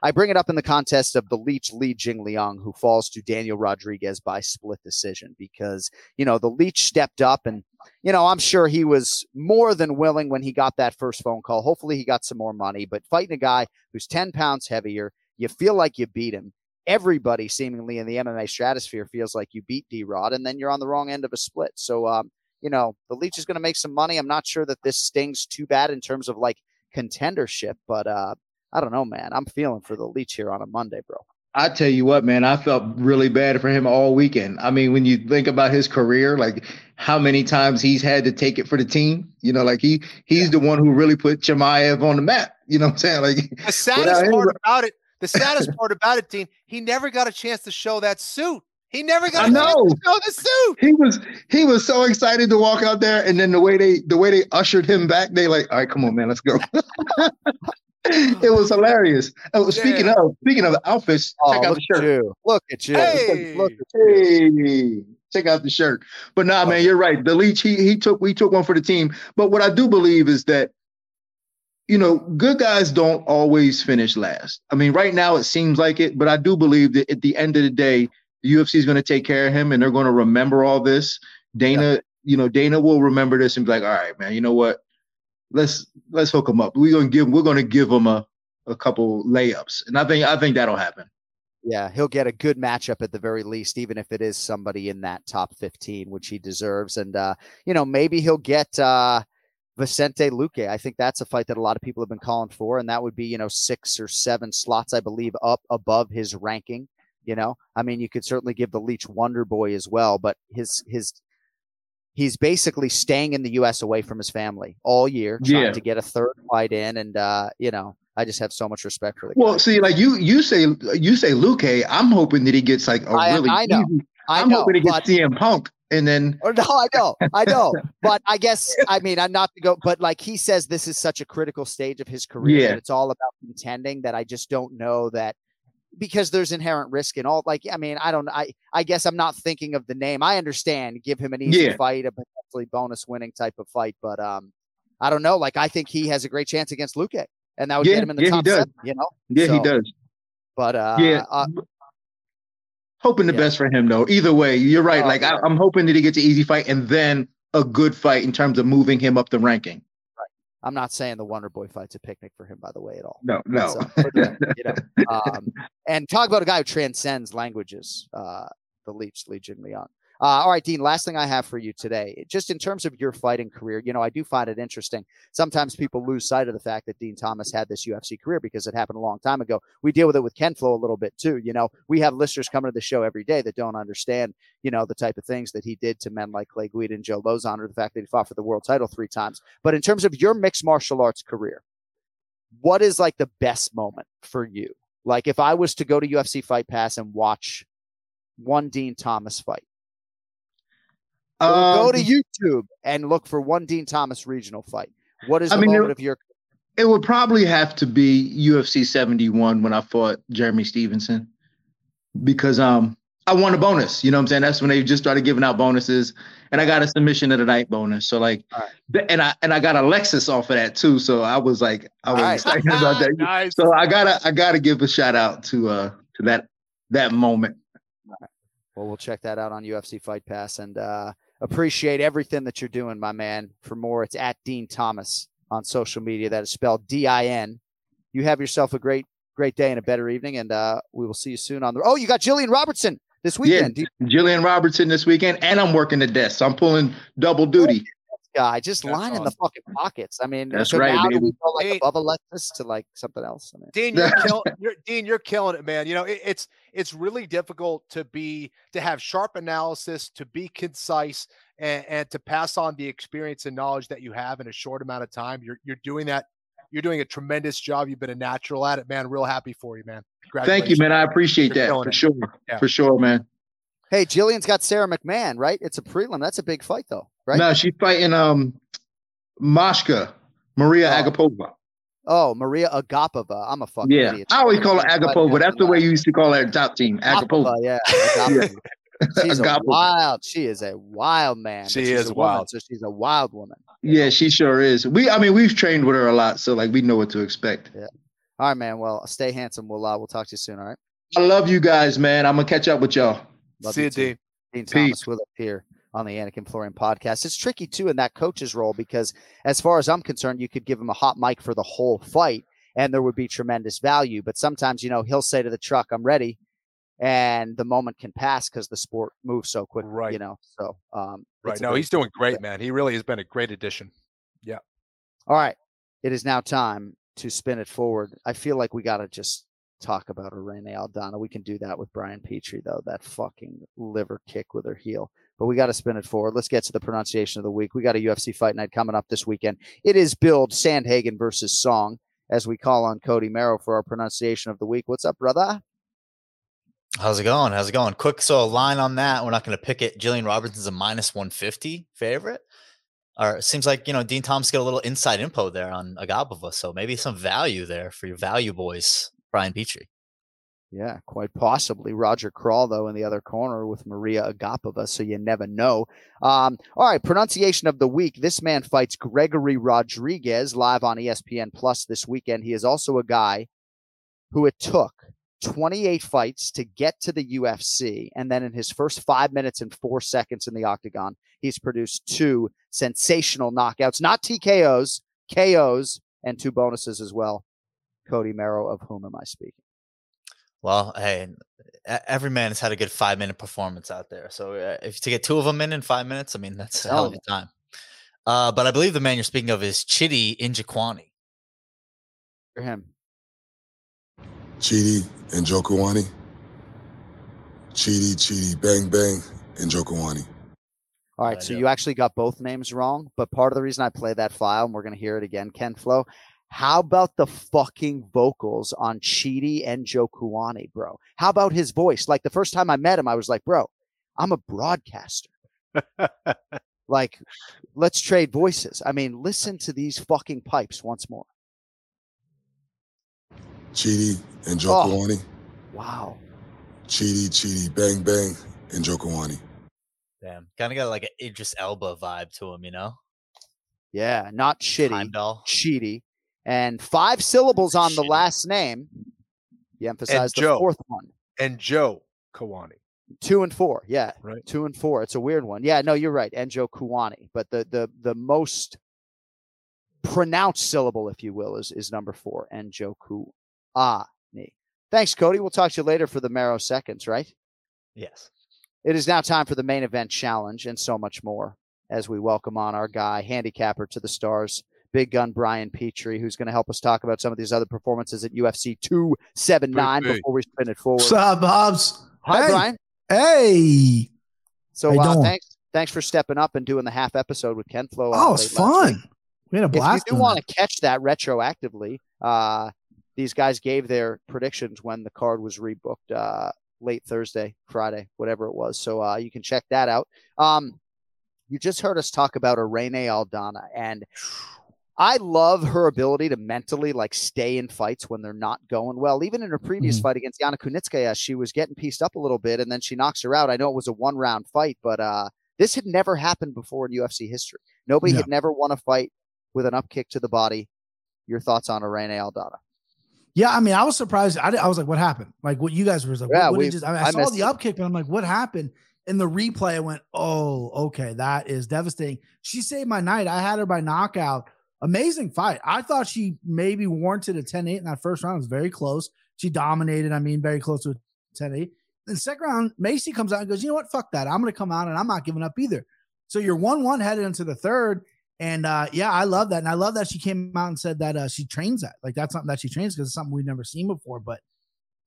I bring it up in the contest of the Leech Li Jingliang, who falls to Daniel Rodriguez by split decision because, you know, the Leech stepped up and, you know, I'm sure he was more than willing when he got that first phone call. Hopefully he got some more money, but fighting a guy who's 10 pounds heavier, you feel like you beat him everybody seemingly in the MMA stratosphere feels like you beat D Rod, and then you're on the wrong end of a split. So, um, you know, the Leech is going to make some money. I'm not sure that this stings too bad in terms of like contendership, but uh, I don't know, man. I'm feeling for the Leech here on a Monday, bro. I tell you what, man, I felt really bad for him all weekend. I mean, when you think about his career, like how many times he's had to take it for the team, you know, like he he's yeah. the one who really put Chimaev on the map. You know what I'm saying? Like the saddest part about it the saddest part about it, Din, he never got a chance to show that suit. He never got a chance to show the suit. He was he was so excited to walk out there, and then the way they the way they ushered him back, they like, all right, come on, man, let's go. it was hilarious. Oh, speaking yeah. of speaking of outfits, oh, check out the shirt. You. Look at you. Hey. Look, at hey. Check out the shirt. But nah, oh, man, you're right. The leech, he he took we took one for the team. But what I do believe is that you know, good guys don't always finish last. I mean, right now it seems like it, but I do believe that at the end of the day, the UFC is going to take care of him and they're going to remember all this. Dana, yeah. you know, Dana will remember this and be like, all right, man, you know what? Let's let's hook him up. We're gonna give we're gonna give him a, a couple layups. And I think I think that'll happen. Yeah, he'll get a good matchup at the very least, even if it is somebody in that top 15, which he deserves. And uh, you know, maybe he'll get uh Vicente Luque. I think that's a fight that a lot of people have been calling for, and that would be, you know, six or seven slots, I believe, up above his ranking. You know, I mean, you could certainly give the Leech Wonder Boy as well, but his his he's basically staying in the U.S. away from his family all year, trying yeah. to get a third fight in, and uh, you know, I just have so much respect for the Well, guy. see, like you you say you say Luque, I'm hoping that he gets like a I- really I know. easy. I I'm know, hoping he gets but- CM Punk, and then Oh, no, I know, I know, but I guess I mean I'm not to go, but like he says, this is such a critical stage of his career Yeah. that it's all about contending. That I just don't know that because there's inherent risk in all. Like I mean, I don't. I I guess I'm not thinking of the name. I understand, give him an easy Yeah. fight, a potentially bonus winning type of fight, but um, I don't know. Like I think he has a great chance against Luque, and that would Yeah, get him in the top seven. You know, yeah, he does. But uh, Yeah. uh, Hoping the yeah. best for him though. Either way, you're right. Oh, like yeah. I, I'm hoping that he gets an easy fight and then a good fight in terms of moving him up the ranking. I'm not saying the Wonder Boy fight's a picnic for him, by the way, at all. No, no. So, you know, um, and talk about a guy who transcends languages. Uh, the Leech, Li Jingliang. Uh, all right, Din. Last thing I have for you today, just in terms of your fighting career, you know, I do find it interesting. Sometimes people lose sight of the fact that Din Thomas had this UFC career because it happened a long time ago. We deal with it with Ken Flo a little bit too. You know, we have listeners coming to the show every day that don't understand, you know, the type of things that he did to men like Clay Guida and Joe Lauzon, or the fact that he fought for the world title three times. But in terms of your mixed martial arts career, what is like the best moment for you? Like if I was to go to UFC Fight Pass and watch one Din Thomas fight, or go to Um, YouTube and look for one Din Thomas regional fight. What is I the mean, moment it- of your It would probably have to be UFC 71 when I fought Jeremy Stevenson because um I won a bonus. You know what I'm saying? That's when they just started giving out bonuses, and I got a submission of the night bonus. So like, th- and I and I got a Lexus off of that too. So I was like, I was Right. excited about that. Nice. So I gotta I gotta give a shout out to uh to that that moment. Well, we'll check that out on UFC Fight Pass and uh, appreciate everything that you're doing, my man. For more, it's at Din Thomas on social media. That is spelled D I N. You have yourself a great, great day and a better evening, and uh, we will see you soon on the. Oh, you got Jillian Robertson this weekend. Yeah, Jillian Robertson this weekend, and I'm working the desk. So I'm pulling double duty. Guy just That's lining the fucking pockets. I mean, That's so right, now do baby. we go like Hey. above a Lexus to like something else? I mean, Din, you're, kill, you're Din, you're killing it, man. You know, it, it's it's really difficult to be to have sharp analysis, to be concise, and, and to pass on the experience and knowledge that you have in a short amount of time. You're you're doing that. You're doing a tremendous job. You've been a natural at it, man. Real happy for you, man. Thank you, man. I appreciate You're that for it. sure. Yeah. For sure, man. hey, Jillian's got Sarah McMahon, right? It's a prelim. That's a big fight, though, right? No, she's fighting um Mashka, Maria Oh. Agapova. Oh, Maria Agapova. I'm a fucking Yeah, idiot. I always call her She's fighting Agapova. That's the way you used to call her top team. Agapova. yeah. Agapova. She's a wild. She is a wild man. She she's is a woman, wild. so she's a wild woman. Yeah, she sure is. We, I mean, we've trained with her a lot, so like we know what to expect. Yeah. All right, man. Well, stay handsome. We'll uh, we'll talk to you soon. All right. I love you guys, man. I'm gonna catch up with y'all. Love See you you. Din. Din Peace. Thomas with us here on the Anik Florian podcast. It's tricky too in that coach's role because, as far as I'm concerned, you could give him a hot mic for the whole fight and there would be tremendous value. But sometimes, you know, he'll say to the truck, I'm ready. And the moment can pass because the sport moves so quick, Right. you know. So, um, Right. No, he's doing great, man. He really has been a great addition. Yeah. All right. It is now time to spin it forward. I feel like we got to just talk about Irene Aldana. We can do that with Brian Petrie, though. That fucking liver kick with her heel. But we got to spin it forward. Let's get to the pronunciation of the week. We got a UFC fight night coming up this weekend. It is Billed Sandhagen versus Song, as we call on Cody Merrow for our pronunciation of the week. What's up, brother? How's it going? How's it going? Quick, so a line on that. We're not going to pick it. Jillian Robertson's a minus 150 favorite. Or it seems like, you know, Din Thomas got a little inside info there on Agapova. So maybe some value there for your value boys, Brian Petrie. Yeah, quite possibly. Roger Crawl, though, in the other corner with Maria Agapova, so you never know. Um, all right, pronunciation of the week. This man fights Gregory Rodrigues live on ESPN Plus this weekend. He is also a guy who it took 28 fights to get to the UFC. And then in his first five minutes and four seconds in the octagon, he's produced two sensational knockouts, not TKOs, KOs, and two bonuses as well. Cody Merrow, of whom am I speaking? Well, hey, every man has had a good five minute performance out there. So uh, if to get two of them in in five minutes, I mean, that's a hell of a time. Uh, but I believe the man you're speaking of is Chidi Injaquani. For him. Chidi and Jokawani. Chidi, Chidi, Bang Bang, and Jokawani. All right, so you actually got both names wrong, but part of the reason I play that file, and we're going to hear it again, Ken Flo, How about the fucking vocals on Chidi and Joe Kuani, bro? How about his voice? Like the first time I met him, I was like, bro, I'm a broadcaster. like, let's trade voices. I mean, listen to these fucking pipes once more. Chidi and Joe Oh. Kawani. Wow. Chidi, Chidi, bang, bang, and Joe Kawani. Damn, kind of got like an Idris Elba vibe to him, you know? Yeah, not shitty. Heimdall. Cheaty. And five syllables on the last name. You emphasize the Joe. fourth one. And Joe Kawani. Two and four. Yeah. Right. Two and four. It's a weird one. Yeah, no, you're right. Enjo Kawani. But the the the most pronounced syllable, if you will, is is number four. And Enjo Kuani. Thanks, Cody. We'll talk to you later for the Merrow seconds, right? Yes. It is now time for the main event challenge and so much more as we welcome on our guy, handicapper to the stars, big gun Brian Petrie, who's going to help us talk about some of these other performances at UFC 279 Big, big. before we spin it forward. What's up, Hobbs? Hi, Hey. Brian. Hey. So uh, thanks thanks for stepping up and doing the half episode with Ken Flo. Oh, it's fun. We had a blast. If you do want to catch that retroactively, uh, these guys gave their predictions when the card was rebooked uh, late Thursday, Friday, whatever it was. So uh, you can check that out. Um, you just heard us talk about Irene Aldana, and I love her ability to mentally like stay in fights when they're not going well. Even in her previous Mhm. fight against Yana Kunitskaya, she was getting pieced up a little bit, and then she knocks her out. I know it was a one round fight, but uh, this had never happened before in UFC history. Nobody Yeah. had never won a fight with an upkick to the body. Your thoughts on Irene Aldana? Yeah, I mean, I was surprised. I, I was like, "What happened?" Like, what you guys were like, Yeah, what, what just, I, mean, I, I saw the it. up kick, but I'm like, "What happened?" In the replay, I went, "Oh, okay, that is devastating." She saved my night. I had her by knockout. Amazing fight. I thought she maybe warranted a 10-8 in that first round. It was very close. She dominated. I mean, very close to a 10-8. Then second round, Macy comes out and goes, "You know what? Fuck that. I'm going to come out and I'm not giving up either." So you're one-one headed into the third. And uh, yeah, I love that. And I love that she came out and said that uh, she trains that. Like that's something that she trains because it's something we've never seen before. But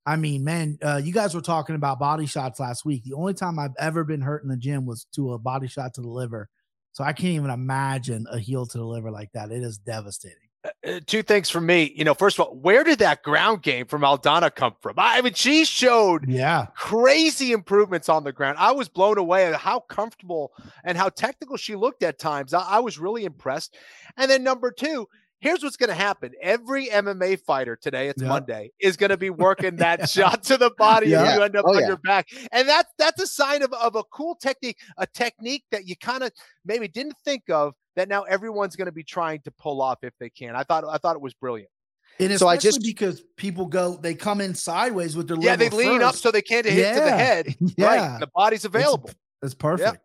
I mean, man, uh, you guys were talking about body shots last week. The only time I've ever been hurt in the gym was to a body shot to the liver. So I can't even imagine a heel to the liver like that. It is devastating. Uh, two things for me. You know, first of all, where did that ground game from Aldana come from? I I mean, she showed Yeah. crazy improvements on the ground. I was blown away at how comfortable and how technical she looked at times. I, I was really impressed. And then number two, here's what's going to happen. Every MMA fighter today, it's Yeah. Monday, is going to be working that shot to the body Yeah. and you end up Oh, on yeah. your back. And that's that's a sign of, of a cool technique, a technique that you kind of maybe didn't think of that now everyone's going to be trying to pull off if they can. I thought I thought it was brilliant. And So I just- because people go, they come in sideways with their Yeah, they liver lean up so they can't hit to the head. Yeah. Right. The body's available. It's perfect.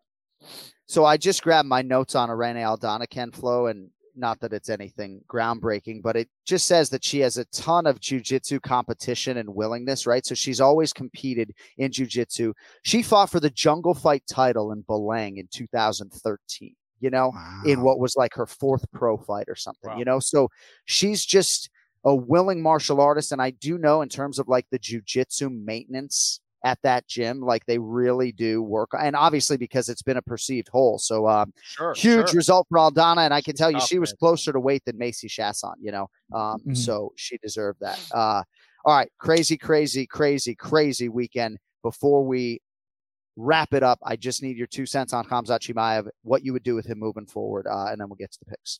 So I just grabbed my notes on Irene Aldana, Ken Flo, and not that it's anything groundbreaking, but it just says that she has a ton of jujitsu competition and willingness, right? So she's always competed in jujitsu. She fought for the jungle fight title in Belang in 2013, you know, in what was like her fourth pro fight or something, Wow. you know? So she's just a willing martial artist. And I do know in terms of like the jujitsu maintenance at that gym, like they really do work. And obviously because it's been a perceived hole. So um, Sure. huge sure. result for Aldana, and I can tell you she was man. closer to weight than Macy Chiasson, you know. Um, Mhm. so she deserved that. Uh, all right, crazy, crazy, crazy, crazy weekend. Before we wrap it up, I just need your two cents on Khamzat Chimaev, what you would do with him moving forward, uh, and then we'll get to the picks.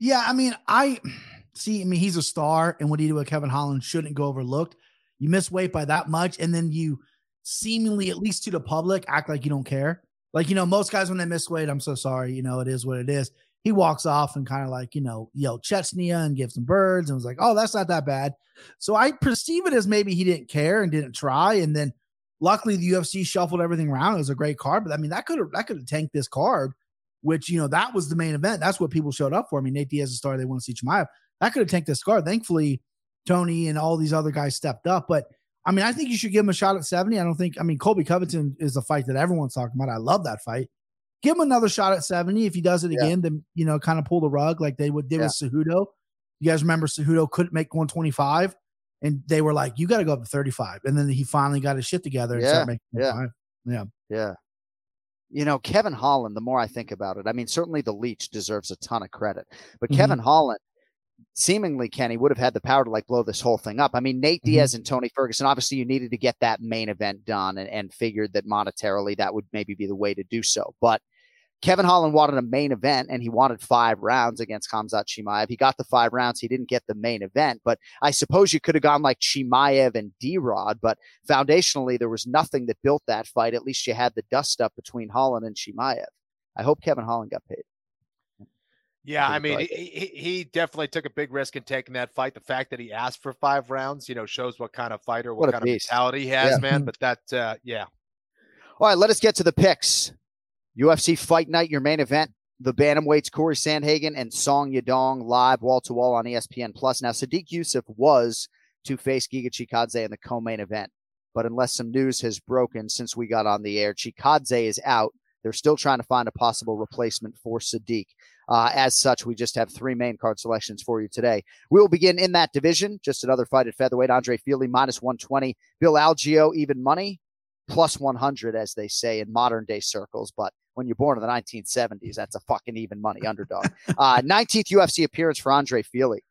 Yeah, I mean, I see. I mean, he's a star, and what he did with Kevin Holland shouldn't go overlooked. You miss weight by that much, and then you seemingly, at least to the public, act like you don't care. Like you know, most guys when they miss weight, I'm so sorry. You know, it is what it is. He walks off and kind of like you know yelled Chechnya and gives some birds and was like, "Oh, that's not that bad." So I perceive it as maybe he didn't care and didn't try, and then luckily the UFC shuffled everything around. It was a great card, but I mean that could have that could have tanked this card which you know that was the main event. That's what people showed up for. I mean, Nate Diaz is a star. They want to see Chimaev. That could have tanked this card. Thankfully, Tony and all these other guys stepped up. But I mean, I think you should give him a shot at 70. I don't think, I mean, Colby Covington is a fight that everyone's talking about. I love that fight. Give him another shot at 70. If he does it Yeah. again, then, you know, kind of pull the rug like they would did with Cejudo. You guys remember Cejudo couldn't make 125 and they were like, you got to go up to 35. And then he finally got his shit together and Yeah, started making yeah. 25. Yeah. Yeah. You know, Kevin Holland, the more I think about it, I mean, certainly the leech deserves a ton of credit, but Mhm. Kevin Holland seemingly Kenny would have had the power to like blow this whole thing up. I mean, Nate Mm-hmm. Diaz and Tony Ferguson, obviously you needed to get that main event done and, and figured that monetarily that would maybe be the way to do so. But Kevin Holland wanted a main event and he wanted five rounds against Khamzat Chimaev. He got the five rounds. He didn't get the main event, but I suppose you could have gone like Chimaev and D Rod, but foundationally, there was nothing that built that fight. At least you had the dust up between Holland and Chimaev. I hope Kevin Holland got paid. Yeah, I mean, he, he definitely took a big risk in taking that fight. The fact that he asked for five rounds, you know, shows what kind of fighter, what, What kind beast. of mentality he has, Yeah. man. But that, uh, yeah, All right, let us get to the picks. UFC Fight Night, your main event. The bantamweights Corey Sandhagen and Song Yadong live wall to wall on ESPN Plus. Now, Sodiq Yusuff was to face Giga Chikadze in the co-main event, but unless some news has broken since we got on the air, Chikadze is out. They're still trying to find a possible replacement for Sodiq. Uh, as such, we just have three main card selections for you today. We will begin in that division. Just another fight at featherweight. Andre Fili minus 120. Bill Algeo even money plus 100, as they say in modern day circles. But when you're born in the 1970s, that's a fucking even money underdog. Uh, 19th UFC appearance for Andre Fili.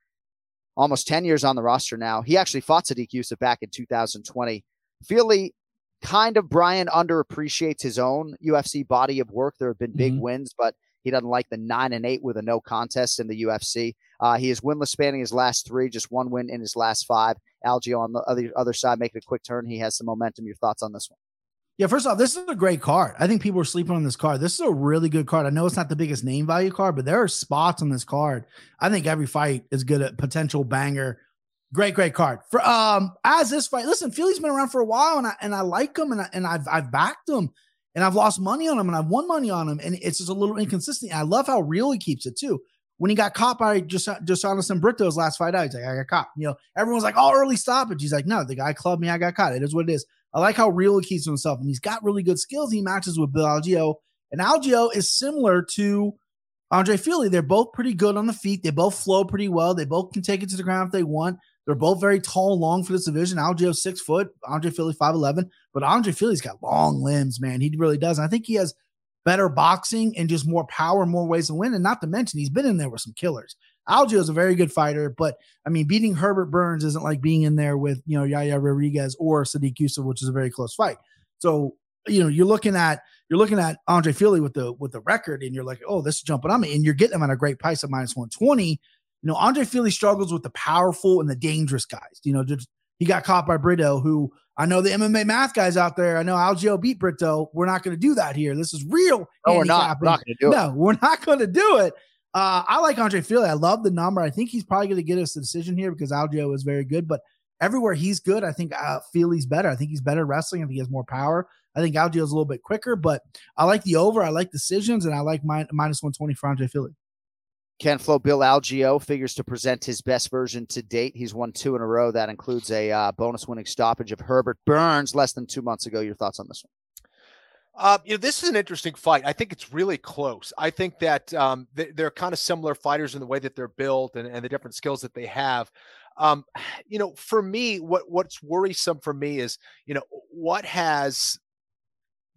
Almost 10 years on the roster now. He actually fought Sodiq Yusuff back in 2020. Fili kind of, Brian, underappreciates his own UFC body of work. There have been big wins, but he doesn't like the nine and eight with a no contest in the UFC. Uh, he is winless spanning his last three, just one win in his last five. Algeo on the other other side making a quick turn. He has some momentum. Your thoughts on this one? Yeah, first off, this is a great card. I think people are sleeping on this card. This is a really good card. I know it's not the biggest name value card, but there are spots on this card. I think every fight is good at potential banger. Great, great card. For um, as this fight, listen, Fili's been around for a while, and I and I like him, and I, and I've I've backed him, and I've lost money on him, and I've won money on him, and it's just a little inconsistent. I love how real he keeps it too. When he got caught by just Joanderson Brito's last fight out, he's like, I got caught. You know, everyone's like, oh, early stoppage. He's like, no, the guy clubbed me, I got caught. It is what it is. I like how real he keeps himself, and he's got really good skills. He matches with Bill Algeo, and Algeo is similar to Andre Fili. They're both pretty good on the feet. They both flow pretty well. They both can take it to the ground if they want. They're both very tall, long for this division. Algeo's six foot, Andre Fili five eleven, but Andre Fili's got long limbs, man. He really does. And I think he has better boxing and just more power, more ways to win. And not to mention, he's been in there with some killers. Algeo is a very good fighter, but I mean, beating Herbert Burns isn't like being in there with you know Yair Rodriguez or Sodiq Yusuff, which is a very close fight. So you know, you're looking at you're looking at Andre Fili with the with the record, and you're like, oh, this is jumping on me, and you're getting him at a great price at minus one twenty. You know, Andre Fili struggles with the powerful and the dangerous guys. You know, just he got caught by Brito, who I know the MMA math guys out there. I know Algeo beat Brito. We're not going to do that here. This is real. No, we're not. We're not gonna do it. No, we're not going to do it. Uh, I like Andre Fili. I love the number. I think he's probably going to get us a decision here because Algeo is very good. But everywhere he's good, I think uh, Fili's better. I think he's better wrestling. I think he has more power. I think Algeo is a little bit quicker, but I like the over. I like decisions, and I like min- minus 120 for Andre Fili. Ken Flo Bill Algeo figures to present his best version to date. He's won two in a row. That includes a uh, bonus winning stoppage of Herbert Burns less than two months ago. Your thoughts on this one? Uh, you know, this is an interesting fight. I think it's really close. I think that um, they, they're kind of similar fighters in the way that they're built and, and the different skills that they have. Um, you know, for me, what what's worrisome for me is, you know, what has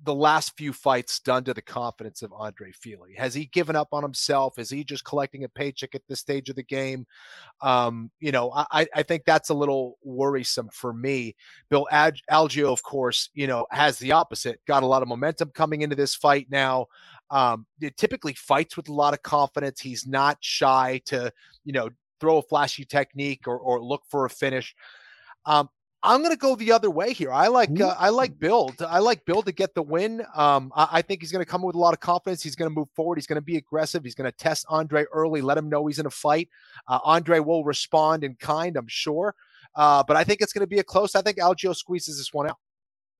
the last few fights done to the confidence of Andre Fili? Has he given up on himself? Is he just collecting a paycheck at this stage of the game? Um, you know, I, I think that's a little worrisome for me. Bill Ad- Algeo, of course, you know, has the opposite. Got a lot of momentum coming into this fight now. Um, it typically fights with a lot of confidence. He's not shy to, you know, throw a flashy technique or, or look for a finish. Um, I'm going to go the other way here. I like uh, I like Bill. I like Bill to get the win. Um, I, I think he's going to come with a lot of confidence. He's going to move forward. He's going to be aggressive. He's going to test Andre early, let him know he's in a fight. Uh, Andre will respond in kind, I'm sure. Uh, but I think it's going to be a close. I think Algeo squeezes this one out.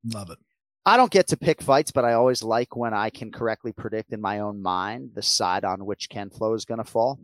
Love it. I don't get to pick fights, but I always like when I can correctly predict in my own mind the side on which Ken Flo is going to fall.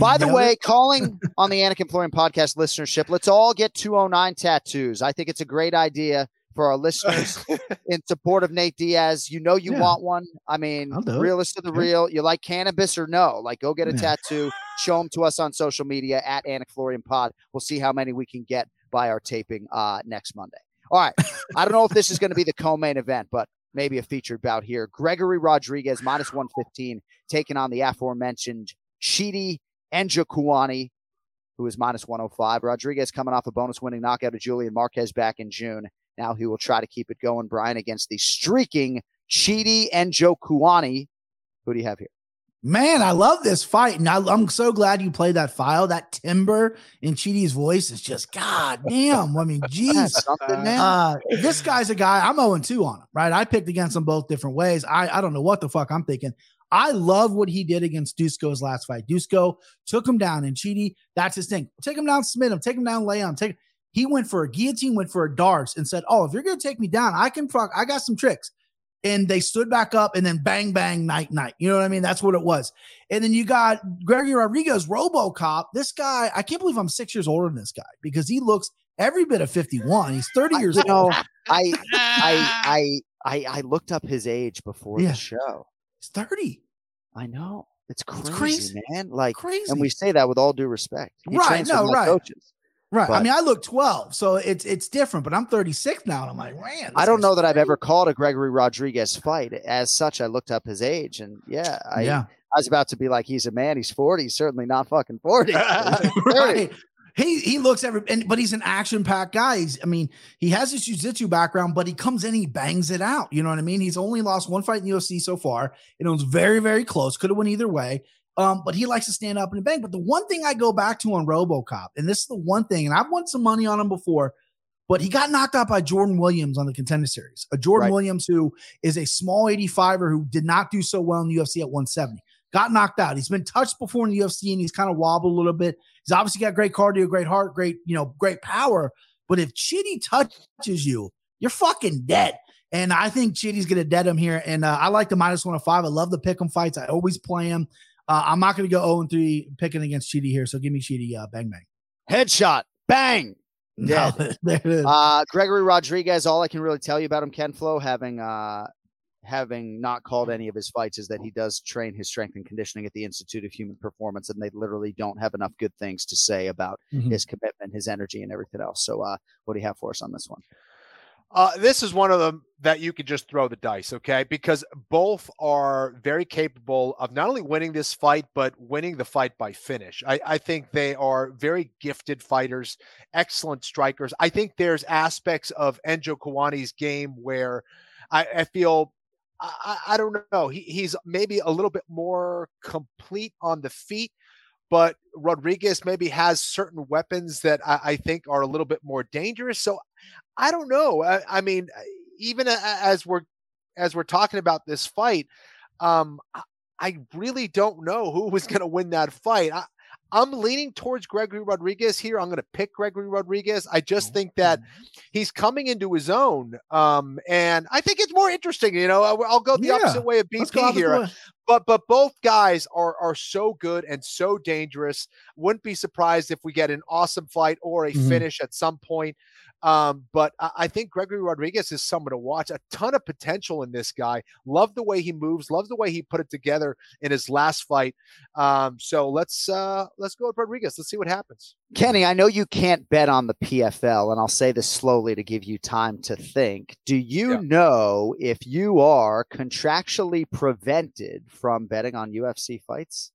By the way, it. calling on the Anik Florian podcast listenership, let's all get 209 tattoos. I think it's a great idea for our listeners in support of Nate Diaz. You know you Yeah. want one. I mean, I'll do it. realist of the Okay. real. You like cannabis or no? Like, go get a Yeah. tattoo. Show them to us on social media at Anik Florian Pod. We'll see how many we can get by our taping uh, next Monday. All right. I don't know if this is going to be the co-main event, but maybe a featured bout here. Gregory Rodrigues minus 115 taking on the aforementioned Chidi and Jakuani. who is minus 105. Rodrigues coming off a bonus winning knockout of Julian Marquez back in June. Now he will try to keep it going, Brian, against the streaking Chidi and Joe Kuani. Who do you have here? Man, I love this fight, and I, am so glad you played that file. That timber in Chidi's voice is just god damn. I mean, geez, uh, this guy's a guy. I'm 0 2 on him, right? I picked against him both different ways. I I don't know what the fuck I'm thinking. I love what he did against Dusko's last fight. Dusko took him down, and Chidi, that's his thing. Take him down, submit him, take him down, lay him, take. He went for a guillotine, went for a D'Arce, and said, "Oh, if you're gonna take me down, I can fuck. I got some tricks." and they stood back up and then bang bang night night. You know what I mean? That's what it was. And then you got Gregory Rodrigues, RoboCop. This guy, I can't believe I'm six years older than this guy because he looks every bit of 51. He's 30 years you old. Know, I, I, I, I, looked up his age before yeah. the show. He's 30. I know. It's crazy, it's crazy, man. Like crazy. And we say that with all due respect. He right. No, right. Coaches. Right. But, I mean, I look 12, so it's it's different, but I'm 36 now. And I'm like, man. I don't know that I've ever called a Gregory Rodrigues fight. As such, I looked up his age and yeah, I, yeah. I was about to be like, he's a man, he's 40. He's certainly not fucking 40. right. He he looks every and, but he's an action packed guy. He's, I mean, he has his jiu-jitsu background, but he comes in, he bangs it out. You know what I mean? He's only lost one fight in the UFC so far. It was very, very close. Could have won either way. Um, but he likes to stand up and bang. But the one thing I go back to on RoboCop, and this is the one thing, and I've won some money on him before, but he got knocked out by Jordan Williams on the contender series. A Jordan right. Williams who is a small 85er who did not do so well in the UFC at 170. Got knocked out. He's been touched before in the UFC and he's kind of wobbled a little bit. He's obviously got great cardio, great heart, great, you know, great power. But if Chidi touches you, you're fucking dead. And I think Chidi's going to dead him here. And uh, I like the minus 105. I love the pick 'em fights. I always play him. Uh, I'm not going to go 0 3 picking against Chidi here. So give me Chidi uh, bang bang. Headshot. Bang. Yeah. No, uh, Gregory Rodrigues, all I can really tell you about him, Ken Flo, having uh, having not called any of his fights, is that he does train his strength and conditioning at the Institute of Human Performance, and they literally don't have enough good things to say about Mm-hmm. his commitment, his energy, and everything else. So, uh, what do you have for us on this one? Uh, this is one of them that you could just throw the dice, okay? Because both are very capable of not only winning this fight, but winning the fight by finish. I, I think they are very gifted fighters, excellent strikers. I think there's aspects of Njokuani's game where I, I feel I, I, don't know. He, he's maybe a little bit more complete on the feet, but Rodrigues maybe has certain weapons that I, I think are a little bit more dangerous. So I don't know. I, I mean, even as we're as we're talking about this fight, um, I really don't know who was going to win that fight. I, I'm leaning towards Gregory Rodrigues here. I'm going to pick Gregory Rodrigues. I just think that he's coming into his own, um, and I think it's more interesting. You know, I'll, I'll go the Yeah. opposite way of BP here but but both guys are are so good and so dangerous. Wouldn't be surprised if we get an awesome fight or a Mhm. finish at some point. Um, but I, I think Gregory Rodrigues is someone to watch. A ton of potential in this guy. Love the way he moves. Love the way he put it together in his last fight. Um, so let's uh let's go with Rodrigues. Let's see what happens. Kenny, I know you can't bet on the PFL, and I'll say this slowly to give you time to think. Do you know if you are contractually prevented from betting on UFC fights?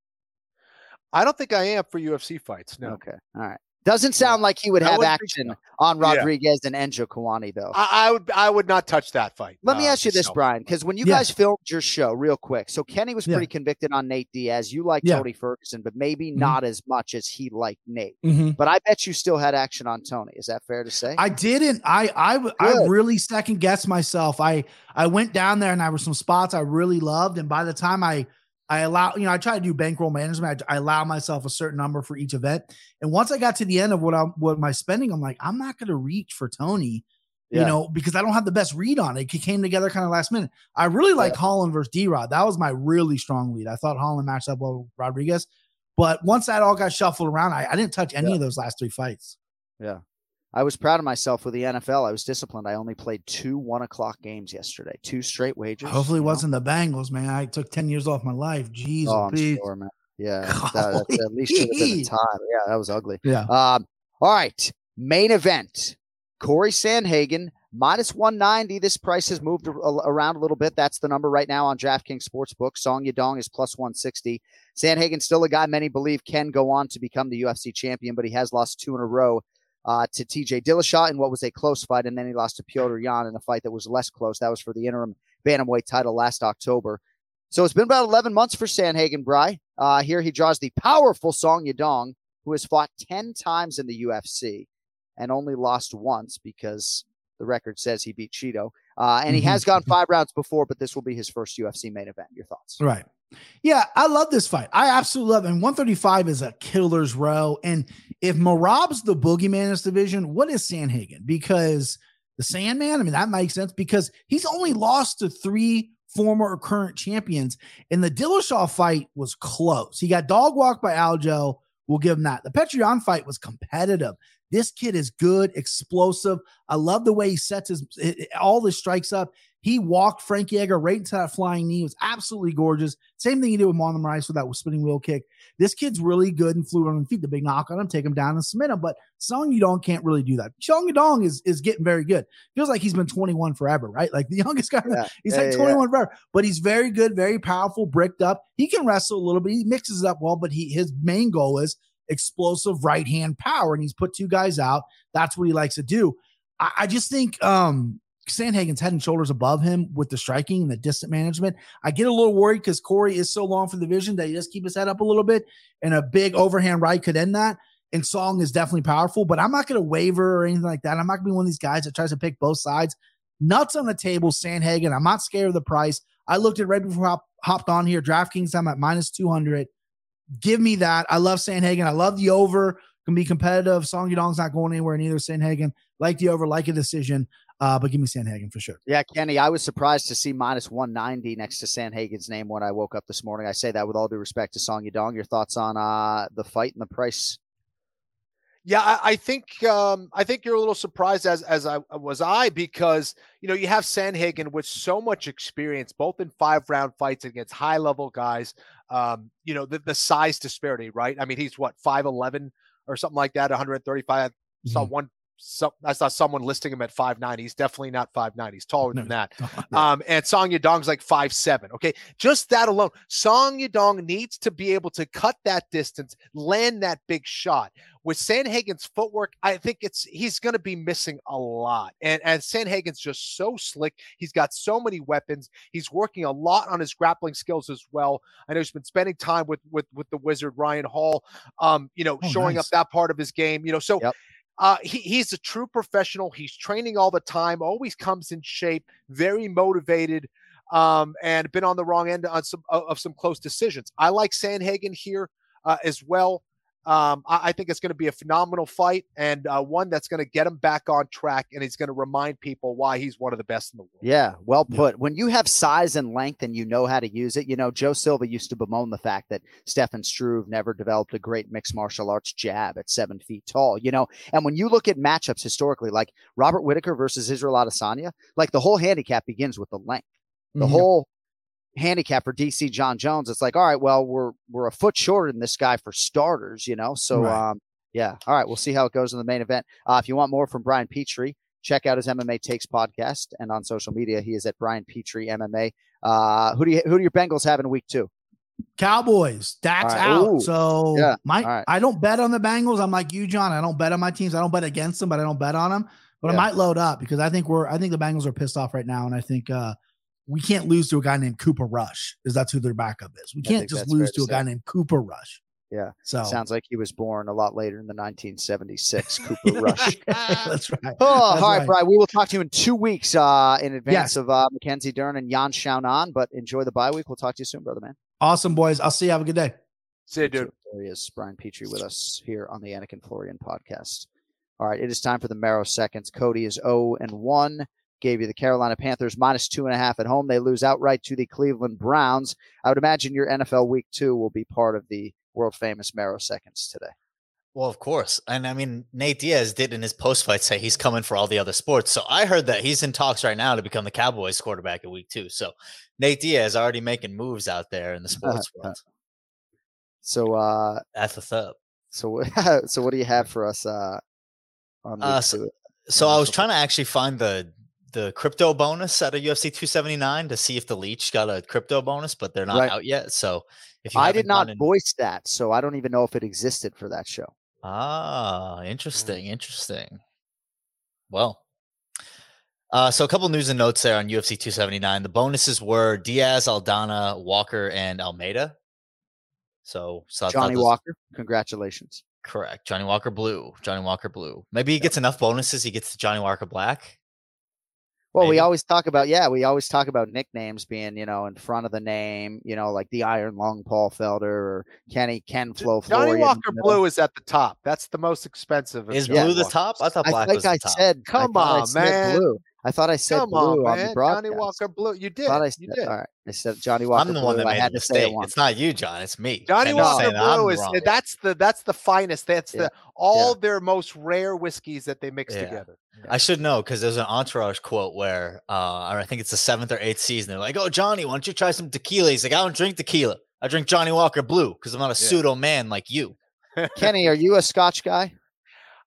I don't think I am for UFC fights. No. Okay. All right. Doesn't sound like he would I have wouldn't action so. on Yeah. Rodrigues and Njokuani, though. I, I would I would not touch that fight. Let me uh, ask you this. Brian, because when you Yeah. guys filmed your show, real quick, so Kenny was Yeah. pretty convicted on Nate Diaz. You like Yeah. Tony Ferguson, but maybe Mhm. not as much as he liked Nate. Mhm. But I bet you still had action on Tony. Is that fair to say? I didn't. I Good. I really second guessed myself. I I went down there and there were some spots I really loved, and by the time I I allow you know I try to do bankroll management. I, I allow myself a certain number for each event, and once I got to the end of what I'm what my spending, I'm like I'm not going to reach for Tony. You know, because I don't have the best read on it. It came together kind of last minute. I really like Holland versus D Rod. That was my really strong lead. I thought Holland matched up well with Rodriguez. But once that all got shuffled around, I, I didn't touch any Yeah. of those last three fights. Yeah. I was proud of myself with the NFL. I was disciplined. I only played two one o'clock games yesterday, two straight wagers. Hopefully, it wasn't the Bengals, man. I took 10 years off my life. Jeez, Oh, sure, man. Yeah, that, that's at least should have been the time. Yeah, that was ugly. Yeah. Um, all right. Main event. Corey Sandhagen Minus 190. This price has moved around a little bit. That's the number right now on DraftKings Sportsbook. Song Yadong is plus 160. Sandhagen still a guy many believe can go on to become the UFC champion, but he has lost two in a row uh, to TJ Dillashaw in what was a close fight, and then he lost to Petr Yan in a fight that was less close. That was for the interim bantamweight title last October. So it's been about 11 months for Sandhagen Bry. Uh, here he draws the powerful Song Yadong, who has fought 10 times in the UFC and only lost once because the record says he beat Cheeto. Uh, and he has gone five rounds before, but this will be his first UFC main event. Your thoughts? Right. Yeah, I love this fight. I absolutely love it. And 135 is a killer's row. And if Merab's the boogeyman in this division, what is Sandhagen? Because the Sandman, I mean, that makes sense because he's only lost to three former or current champions. And the Dillashaw fight was close. He got dog walked by Aljo. We'll give him that. The Petr Yan fight was competitive. This kid is good, explosive. I love the way he sets his all the strikes up. He walked Frankie Edgar right into that flying knee. It was absolutely gorgeous. Same thing he did with Marlon Moraes with that spinning wheel kick. This kid's really good and fluid on the feet. The big knock on him, take him down and submit him. But Song Yadong can't really do that. Song Yadong is is getting very good. Feels like he's been 21 forever, right? Like the youngest guy. Yeah. He's Yeah, like yeah, 21 forever, but he's very good, very powerful, bricked up. He can wrestle a little bit. He mixes it up well, but he his main goal is explosive right hand power, and he's put two guys out. That's what he likes to do. I, I just think um Sandhagen's head and shoulders above him with the striking and the distant management. I get a little worried because Corey is so long for the vision that he just keep his head up a little bit, and a big overhand right could end that. And Song is definitely powerful, but I'm not going to waver or anything like that. I'm not going to be one of these guys that tries to pick both sides. Nuts on the table, Sandhagen. I'm not scared of the price. I looked at right before I hopped on here. DraftKings, I'm at minus 200. Give me that. I love Sandhagen. I love the over. Can be competitive. Song Yadong's not going anywhere neither. Sandhagen, like the over, like a decision. Uh, but give me Sandhagen for sure. Yeah, Kenny, I was surprised to see minus 190 next to Sandhagen's name when I woke up this morning. I say that with all due respect to Song Yadong. Your thoughts on uh, the fight and the price? Yeah, I, I think um, I think you're a little surprised as as I was I because you know you have Sandhagen with so much experience, both in five round fights against high level guys. Um, you know the, the size disparity, right? I mean, he's what five eleven or something like that, 135. I saw one. Some, I saw someone listing him at five nine. He's definitely not five nine. He's taller than that. Um, and Song Yadong's like five seven. Okay, just that alone, Song Yadong needs to be able to cut that distance, land that big shot. With Sandhagen's footwork, I think it's he's going to be missing a lot. And and Sandhagen's just so slick. He's got so many weapons. He's working a lot on his grappling skills as well. I know he's been spending time with with with the wizard Ryan Hall. Um, you know, Oh, showing nice. up that part of his game. You know, so. Uh, he, he's a true professional. He's training all the time, always comes in shape, very motivated, um, and been on the wrong end on some of some close decisions. I like Sandhagen here uh, as well. Um, I, I think it's going to be a phenomenal fight and uh, one that's going to get him back on track, and he's going to remind people why he's one of the best in the world. Yeah, well put. When you have size and length and you know how to use it, you know, Joe Silva used to bemoan the fact that Stefan Struve never developed a great mixed martial arts jab at seven feet tall, you know. And when you look at matchups historically, like Robert Whitaker versus Israel Adesanya, like the whole handicap begins with the length. The Mhm. whole handicap for DC Jon Jones, it's like, all right, well, we're we're a foot shorter than this guy for starters, you know. So Right. um yeah, all right, we'll see how it goes in the main event. Uh, if you want more from Brian Petrie, check out his MMA Takes podcast and on social media, he is at Brian Petrie MMA. Uh, who do you who do your Bengals have in week two? Cowboys. Dak's right. out. Ooh. So Yeah. my right. I don't bet on the Bengals. I'm like you, Jon. I don't bet on my teams. I don't bet against them, but I don't bet on them. But I might load up because I think we're I think the Bengals are pissed off right now, and I think uh we can't lose to a guy named Cooper Rush because that's who their backup is. We can't just lose to to a guy named Cooper Rush. Yeah, So- sounds like he was born a lot later in the 1976 Cooper Rush. that's right. Oh, That's all right, right. Brian. We will talk to you in two weeks uh, in advance Yes. of uh, Mackenzie Dern and Yan Xiaonan. But enjoy the bye week. We'll talk to you soon, brother man. Awesome, boys. I'll see you. Have a good day. See you, dude. There he is, Brian Petrie, with us here on the Anik Florian podcast. All right, it is time for the Merrow seconds. Cody is 0 and 1. Gave you the Carolina Panthers minus two and a half at home. They lose outright to the Cleveland Browns. I would imagine your NFL week two will be part of the world famous Merrow seconds today. Well, of course. And I mean, Nate Diaz did in his post fight say he's coming for all the other sports. So I heard that he's in talks right now to become the Cowboys quarterback in week two. So Nate Diaz already making moves out there in the sports world. So uh that's what's up. So so what do you have for us uh on Uh, so, so I was trying to actually find the the crypto bonus at a UFC 279 to see if the leech got a crypto bonus, but they're not Right. out yet. So if you I did not gone voice that, so I don't even know if it existed for that show. Ah, interesting, interesting. Well, uh, so a couple news and notes there on UFC 279. The bonuses were Diaz, Aldana, Walker, and Almeida. So, so Johnny those- Walker, congratulations. correct. Johnny Walker Blue. Johnny Walker Blue. Maybe he gets enough bonuses. He gets the Johnny Walker Black. Well, we always talk about yeah, we always talk about nicknames being you know in front of the name, you know, like the Iron Lung Paul Felder or Kenny Ken Flo Johnny Florian, Walker you know. Blue is at the top. That's the most expensive. Is Johnny blue the top? I thought I black think was the I top. said I Come thought I on, said man. Blue. I thought I said Come blue on, on, man. the Johnny. Walker Blue. You did. Thought I you did. all right. I said Johnny Walker I'm the one Blue. that I made had the mistake. it. It's not you, Jon. It's me. Johnny Walker saying Blue is that's the that's the finest. That's Yeah. the all their most rare whiskeys that they mix Yeah. together. I should know because there's an entourage quote where uh, or I think it's the seventh or eighth season. They're like, "Oh, Johnny, why don't you try some tequila?" He's like, "I don't drink tequila. I drink Johnny Walker Blue because I'm not a pseudo man like you." Kenny, are you a Scotch guy?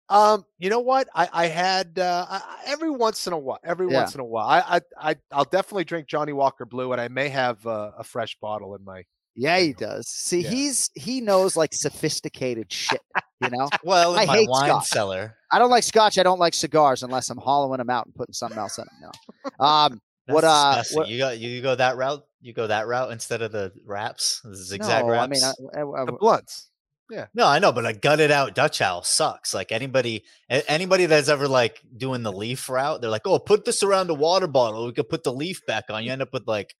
Um, you know what? I I had uh, I, I- every once in a while. Every Yeah. once in a while, I I I I'll definitely drink Johnny Walker Blue, and I may have uh, a fresh bottle in my. Yeah, he does. See, Yeah. he's he knows like sophisticated shit. You know, Well, I my hate wine Scotch. cellar. I don't like Scotch. I don't like cigars unless I'm hollowing them out and putting something else in them. You know? Um, That's what? Uh, what? you go you go that route. You go that route instead of the wraps, the zigzag no, I wraps. mean, I, I, I, The blunts. Yeah. No, I know, but a gutted out Dutch owl sucks. Like anybody, anybody that's ever like doing the leaf route, they're like, "Oh, put this around a water bottle. We could put the leaf back on." You end up with like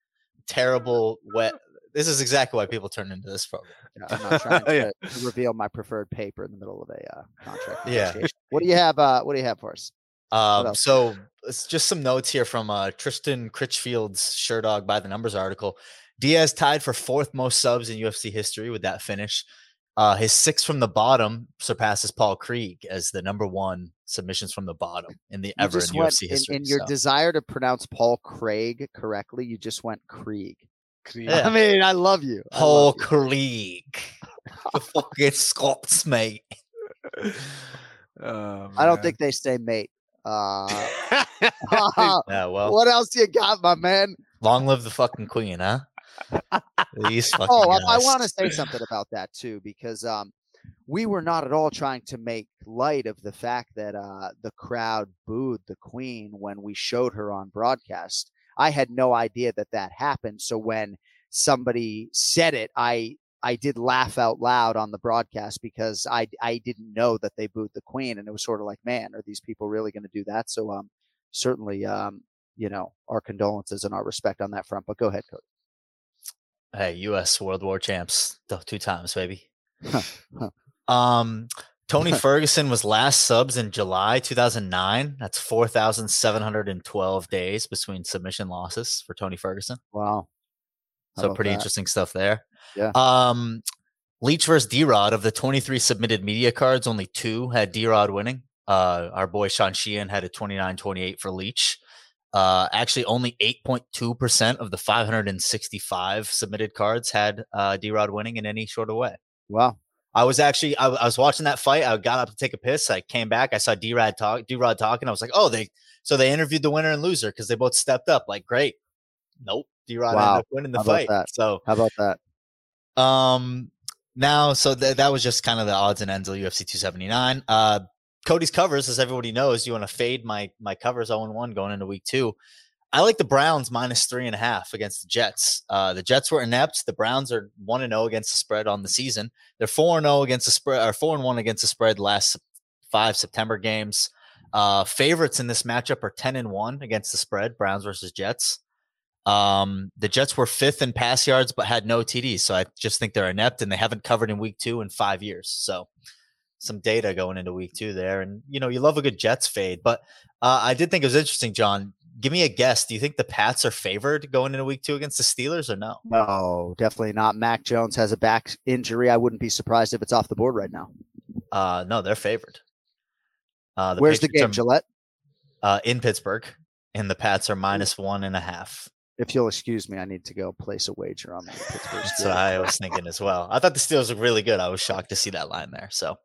terrible wet. This is exactly why people turn into this program. I'm not trying to, Yeah. to reveal my preferred paper in the middle of a uh, contract. Yeah. What do you have? Uh, what do you have for us? Um, so it's just some notes here from uh, Tristan Critchfield's Sherdog by the Numbers article. Diaz tied for fourth most subs in UFC history with that finish. Uh, his six from the bottom surpasses Paul Krieg as the number one submissions from the bottom in the You ever in went UFC in, history. in your so. desire to pronounce Paul Craig correctly. You just went Krieg. Yeah. I mean, I love you. I Paul love you. Krieg, the fucking Scots, mate. Oh, I don't man. think they say mate. Uh, Yeah, well, what else you got, my man? long live the fucking queen, huh? These fucking Oh, I, I want to say something about that too, because um, we were not at all trying to make light of the fact that uh, the crowd booed the queen when we showed her on broadcast. I had no idea that that happened. So when somebody said it, I I did laugh out loud on the broadcast because I I didn't know that they booed the queen, and it was sort of like, man, are these people really going to do that? So um, certainly um, you know, our condolences and our respect on that front. But go ahead, Cody. Hey, U.S. World War champs, two times, baby. Um, Tony Ferguson was last subs in July 2009. That's 4,712 days between submission losses for Tony Ferguson. Wow. How So pretty that? interesting stuff there. Yeah. Um, Leach versus D Rod of the 23 submitted media cards, only two had D Rod winning. Uh, our boy Sean Sheehan had a 29 28 for Leach. Uh, actually, only 8.2% of the 565 submitted cards had uh, D Rod winning in any sort of way. Wow. I was actually I, I was watching that fight. I got up to take a piss. I came back. I saw D Rod talk D Rod talking. I was like, oh, they so they interviewed the winner and loser because they both stepped up. Like, great. Nope. D Rod ended Wow. up winning the How fight. So How about that? um now so th- that was just kind of the odds and ends of UFC 279. Uh Cody's covers, as everybody knows, you want to fade my my covers 0 1 going into week two. I like the Browns minus three and a half against the Jets. Uh, the Jets were inept. The Browns are one and zero against the spread on the season. They're four and zero against the spread, or four and one against the spread last five September games. Uh, favorites in this matchup are ten and one against the spread. Browns versus Jets. Um, the Jets were fifth in pass yards, but had no TDs. So I just think they're inept, and they haven't covered in week two in five years. So some data going into week two there, and you know you love a good Jets fade. But uh, I did think it was interesting, Jon. Give me a guess. Do you think the Pats are favored going into week two against the Steelers, or no? No, definitely not. Mac Jones has a back injury. I wouldn't be surprised if it's off the board right now. Uh, no, they're favored. Uh, Where's the game, are, Gillette? Uh, in Pittsburgh, and the Pats are minus one and a half. If you'll excuse me, I need to go place a wager on the Pittsburgh That's what I was thinking as well. I thought the Steelers looked really good. I was shocked to see that line there. So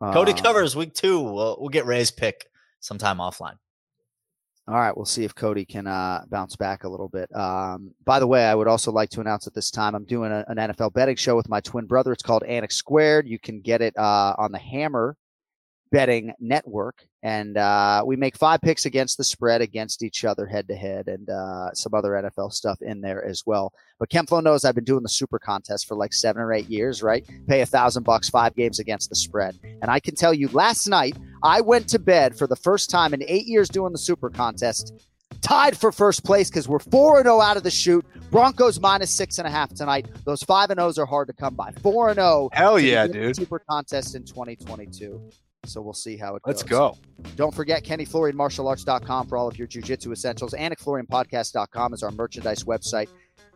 Cody Uh, covers week two. We'll, we'll get Ray's pick sometime offline. All right, we'll see if Cody can uh, bounce back a little bit. Um, by the way, I would also like to announce at this time I'm doing a, an NFL betting show with my twin brother. It's called Anik Squared. You can get it uh, on the Hammer betting network and uh, we make five picks against the spread against each other head to head and uh, some other nfl stuff in there as well but Ken Flo knows i've been doing the super contest for like seven or eight years right pay a thousand bucks five games against the spread and i can tell you last night i went to bed for the first time in eight years doing the super contest tied for first place because we're 4 0 out of the shoot. Broncos minus six and a half tonight. Those 5 and 0s are hard to come by. 4 0. Hell yeah, dude. Super contest in 2022. So we'll see how it goes. Let's go. Don't forget KennyFlorianMartialArts.com for all of your jiu-jitsu essentials. AnikFlorianPodcast.com is our merchandise website.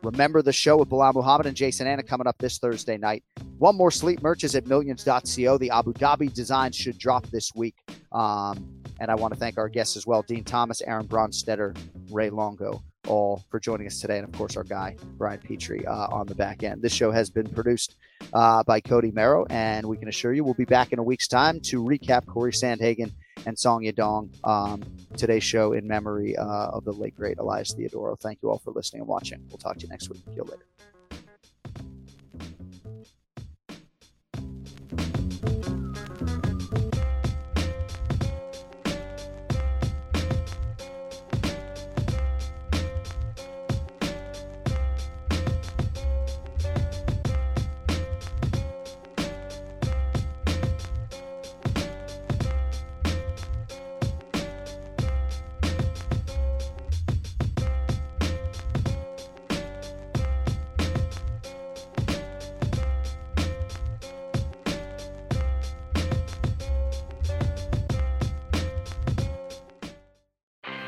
Remember the show with Belal Muhammad and Jason Anna coming up this Thursday night. One more sleep merch is at millions.co. The Abu Dhabi design should drop this week. Um, and I want to thank our guests as well Din Thomas, Aaron Bronsteter, Ray Longo, all for joining us today. And of course, our guy, Brian Petrie, uh, on the back end. This show has been produced uh, by Cody Merrow, and we can assure you we'll be back in a week's time to recap Corey Sandhagen and Song Yadong. Um, today's show in memory uh, of the late, great Elias Theodorou. Thank you all for listening and watching. We'll talk to you next week. See you later.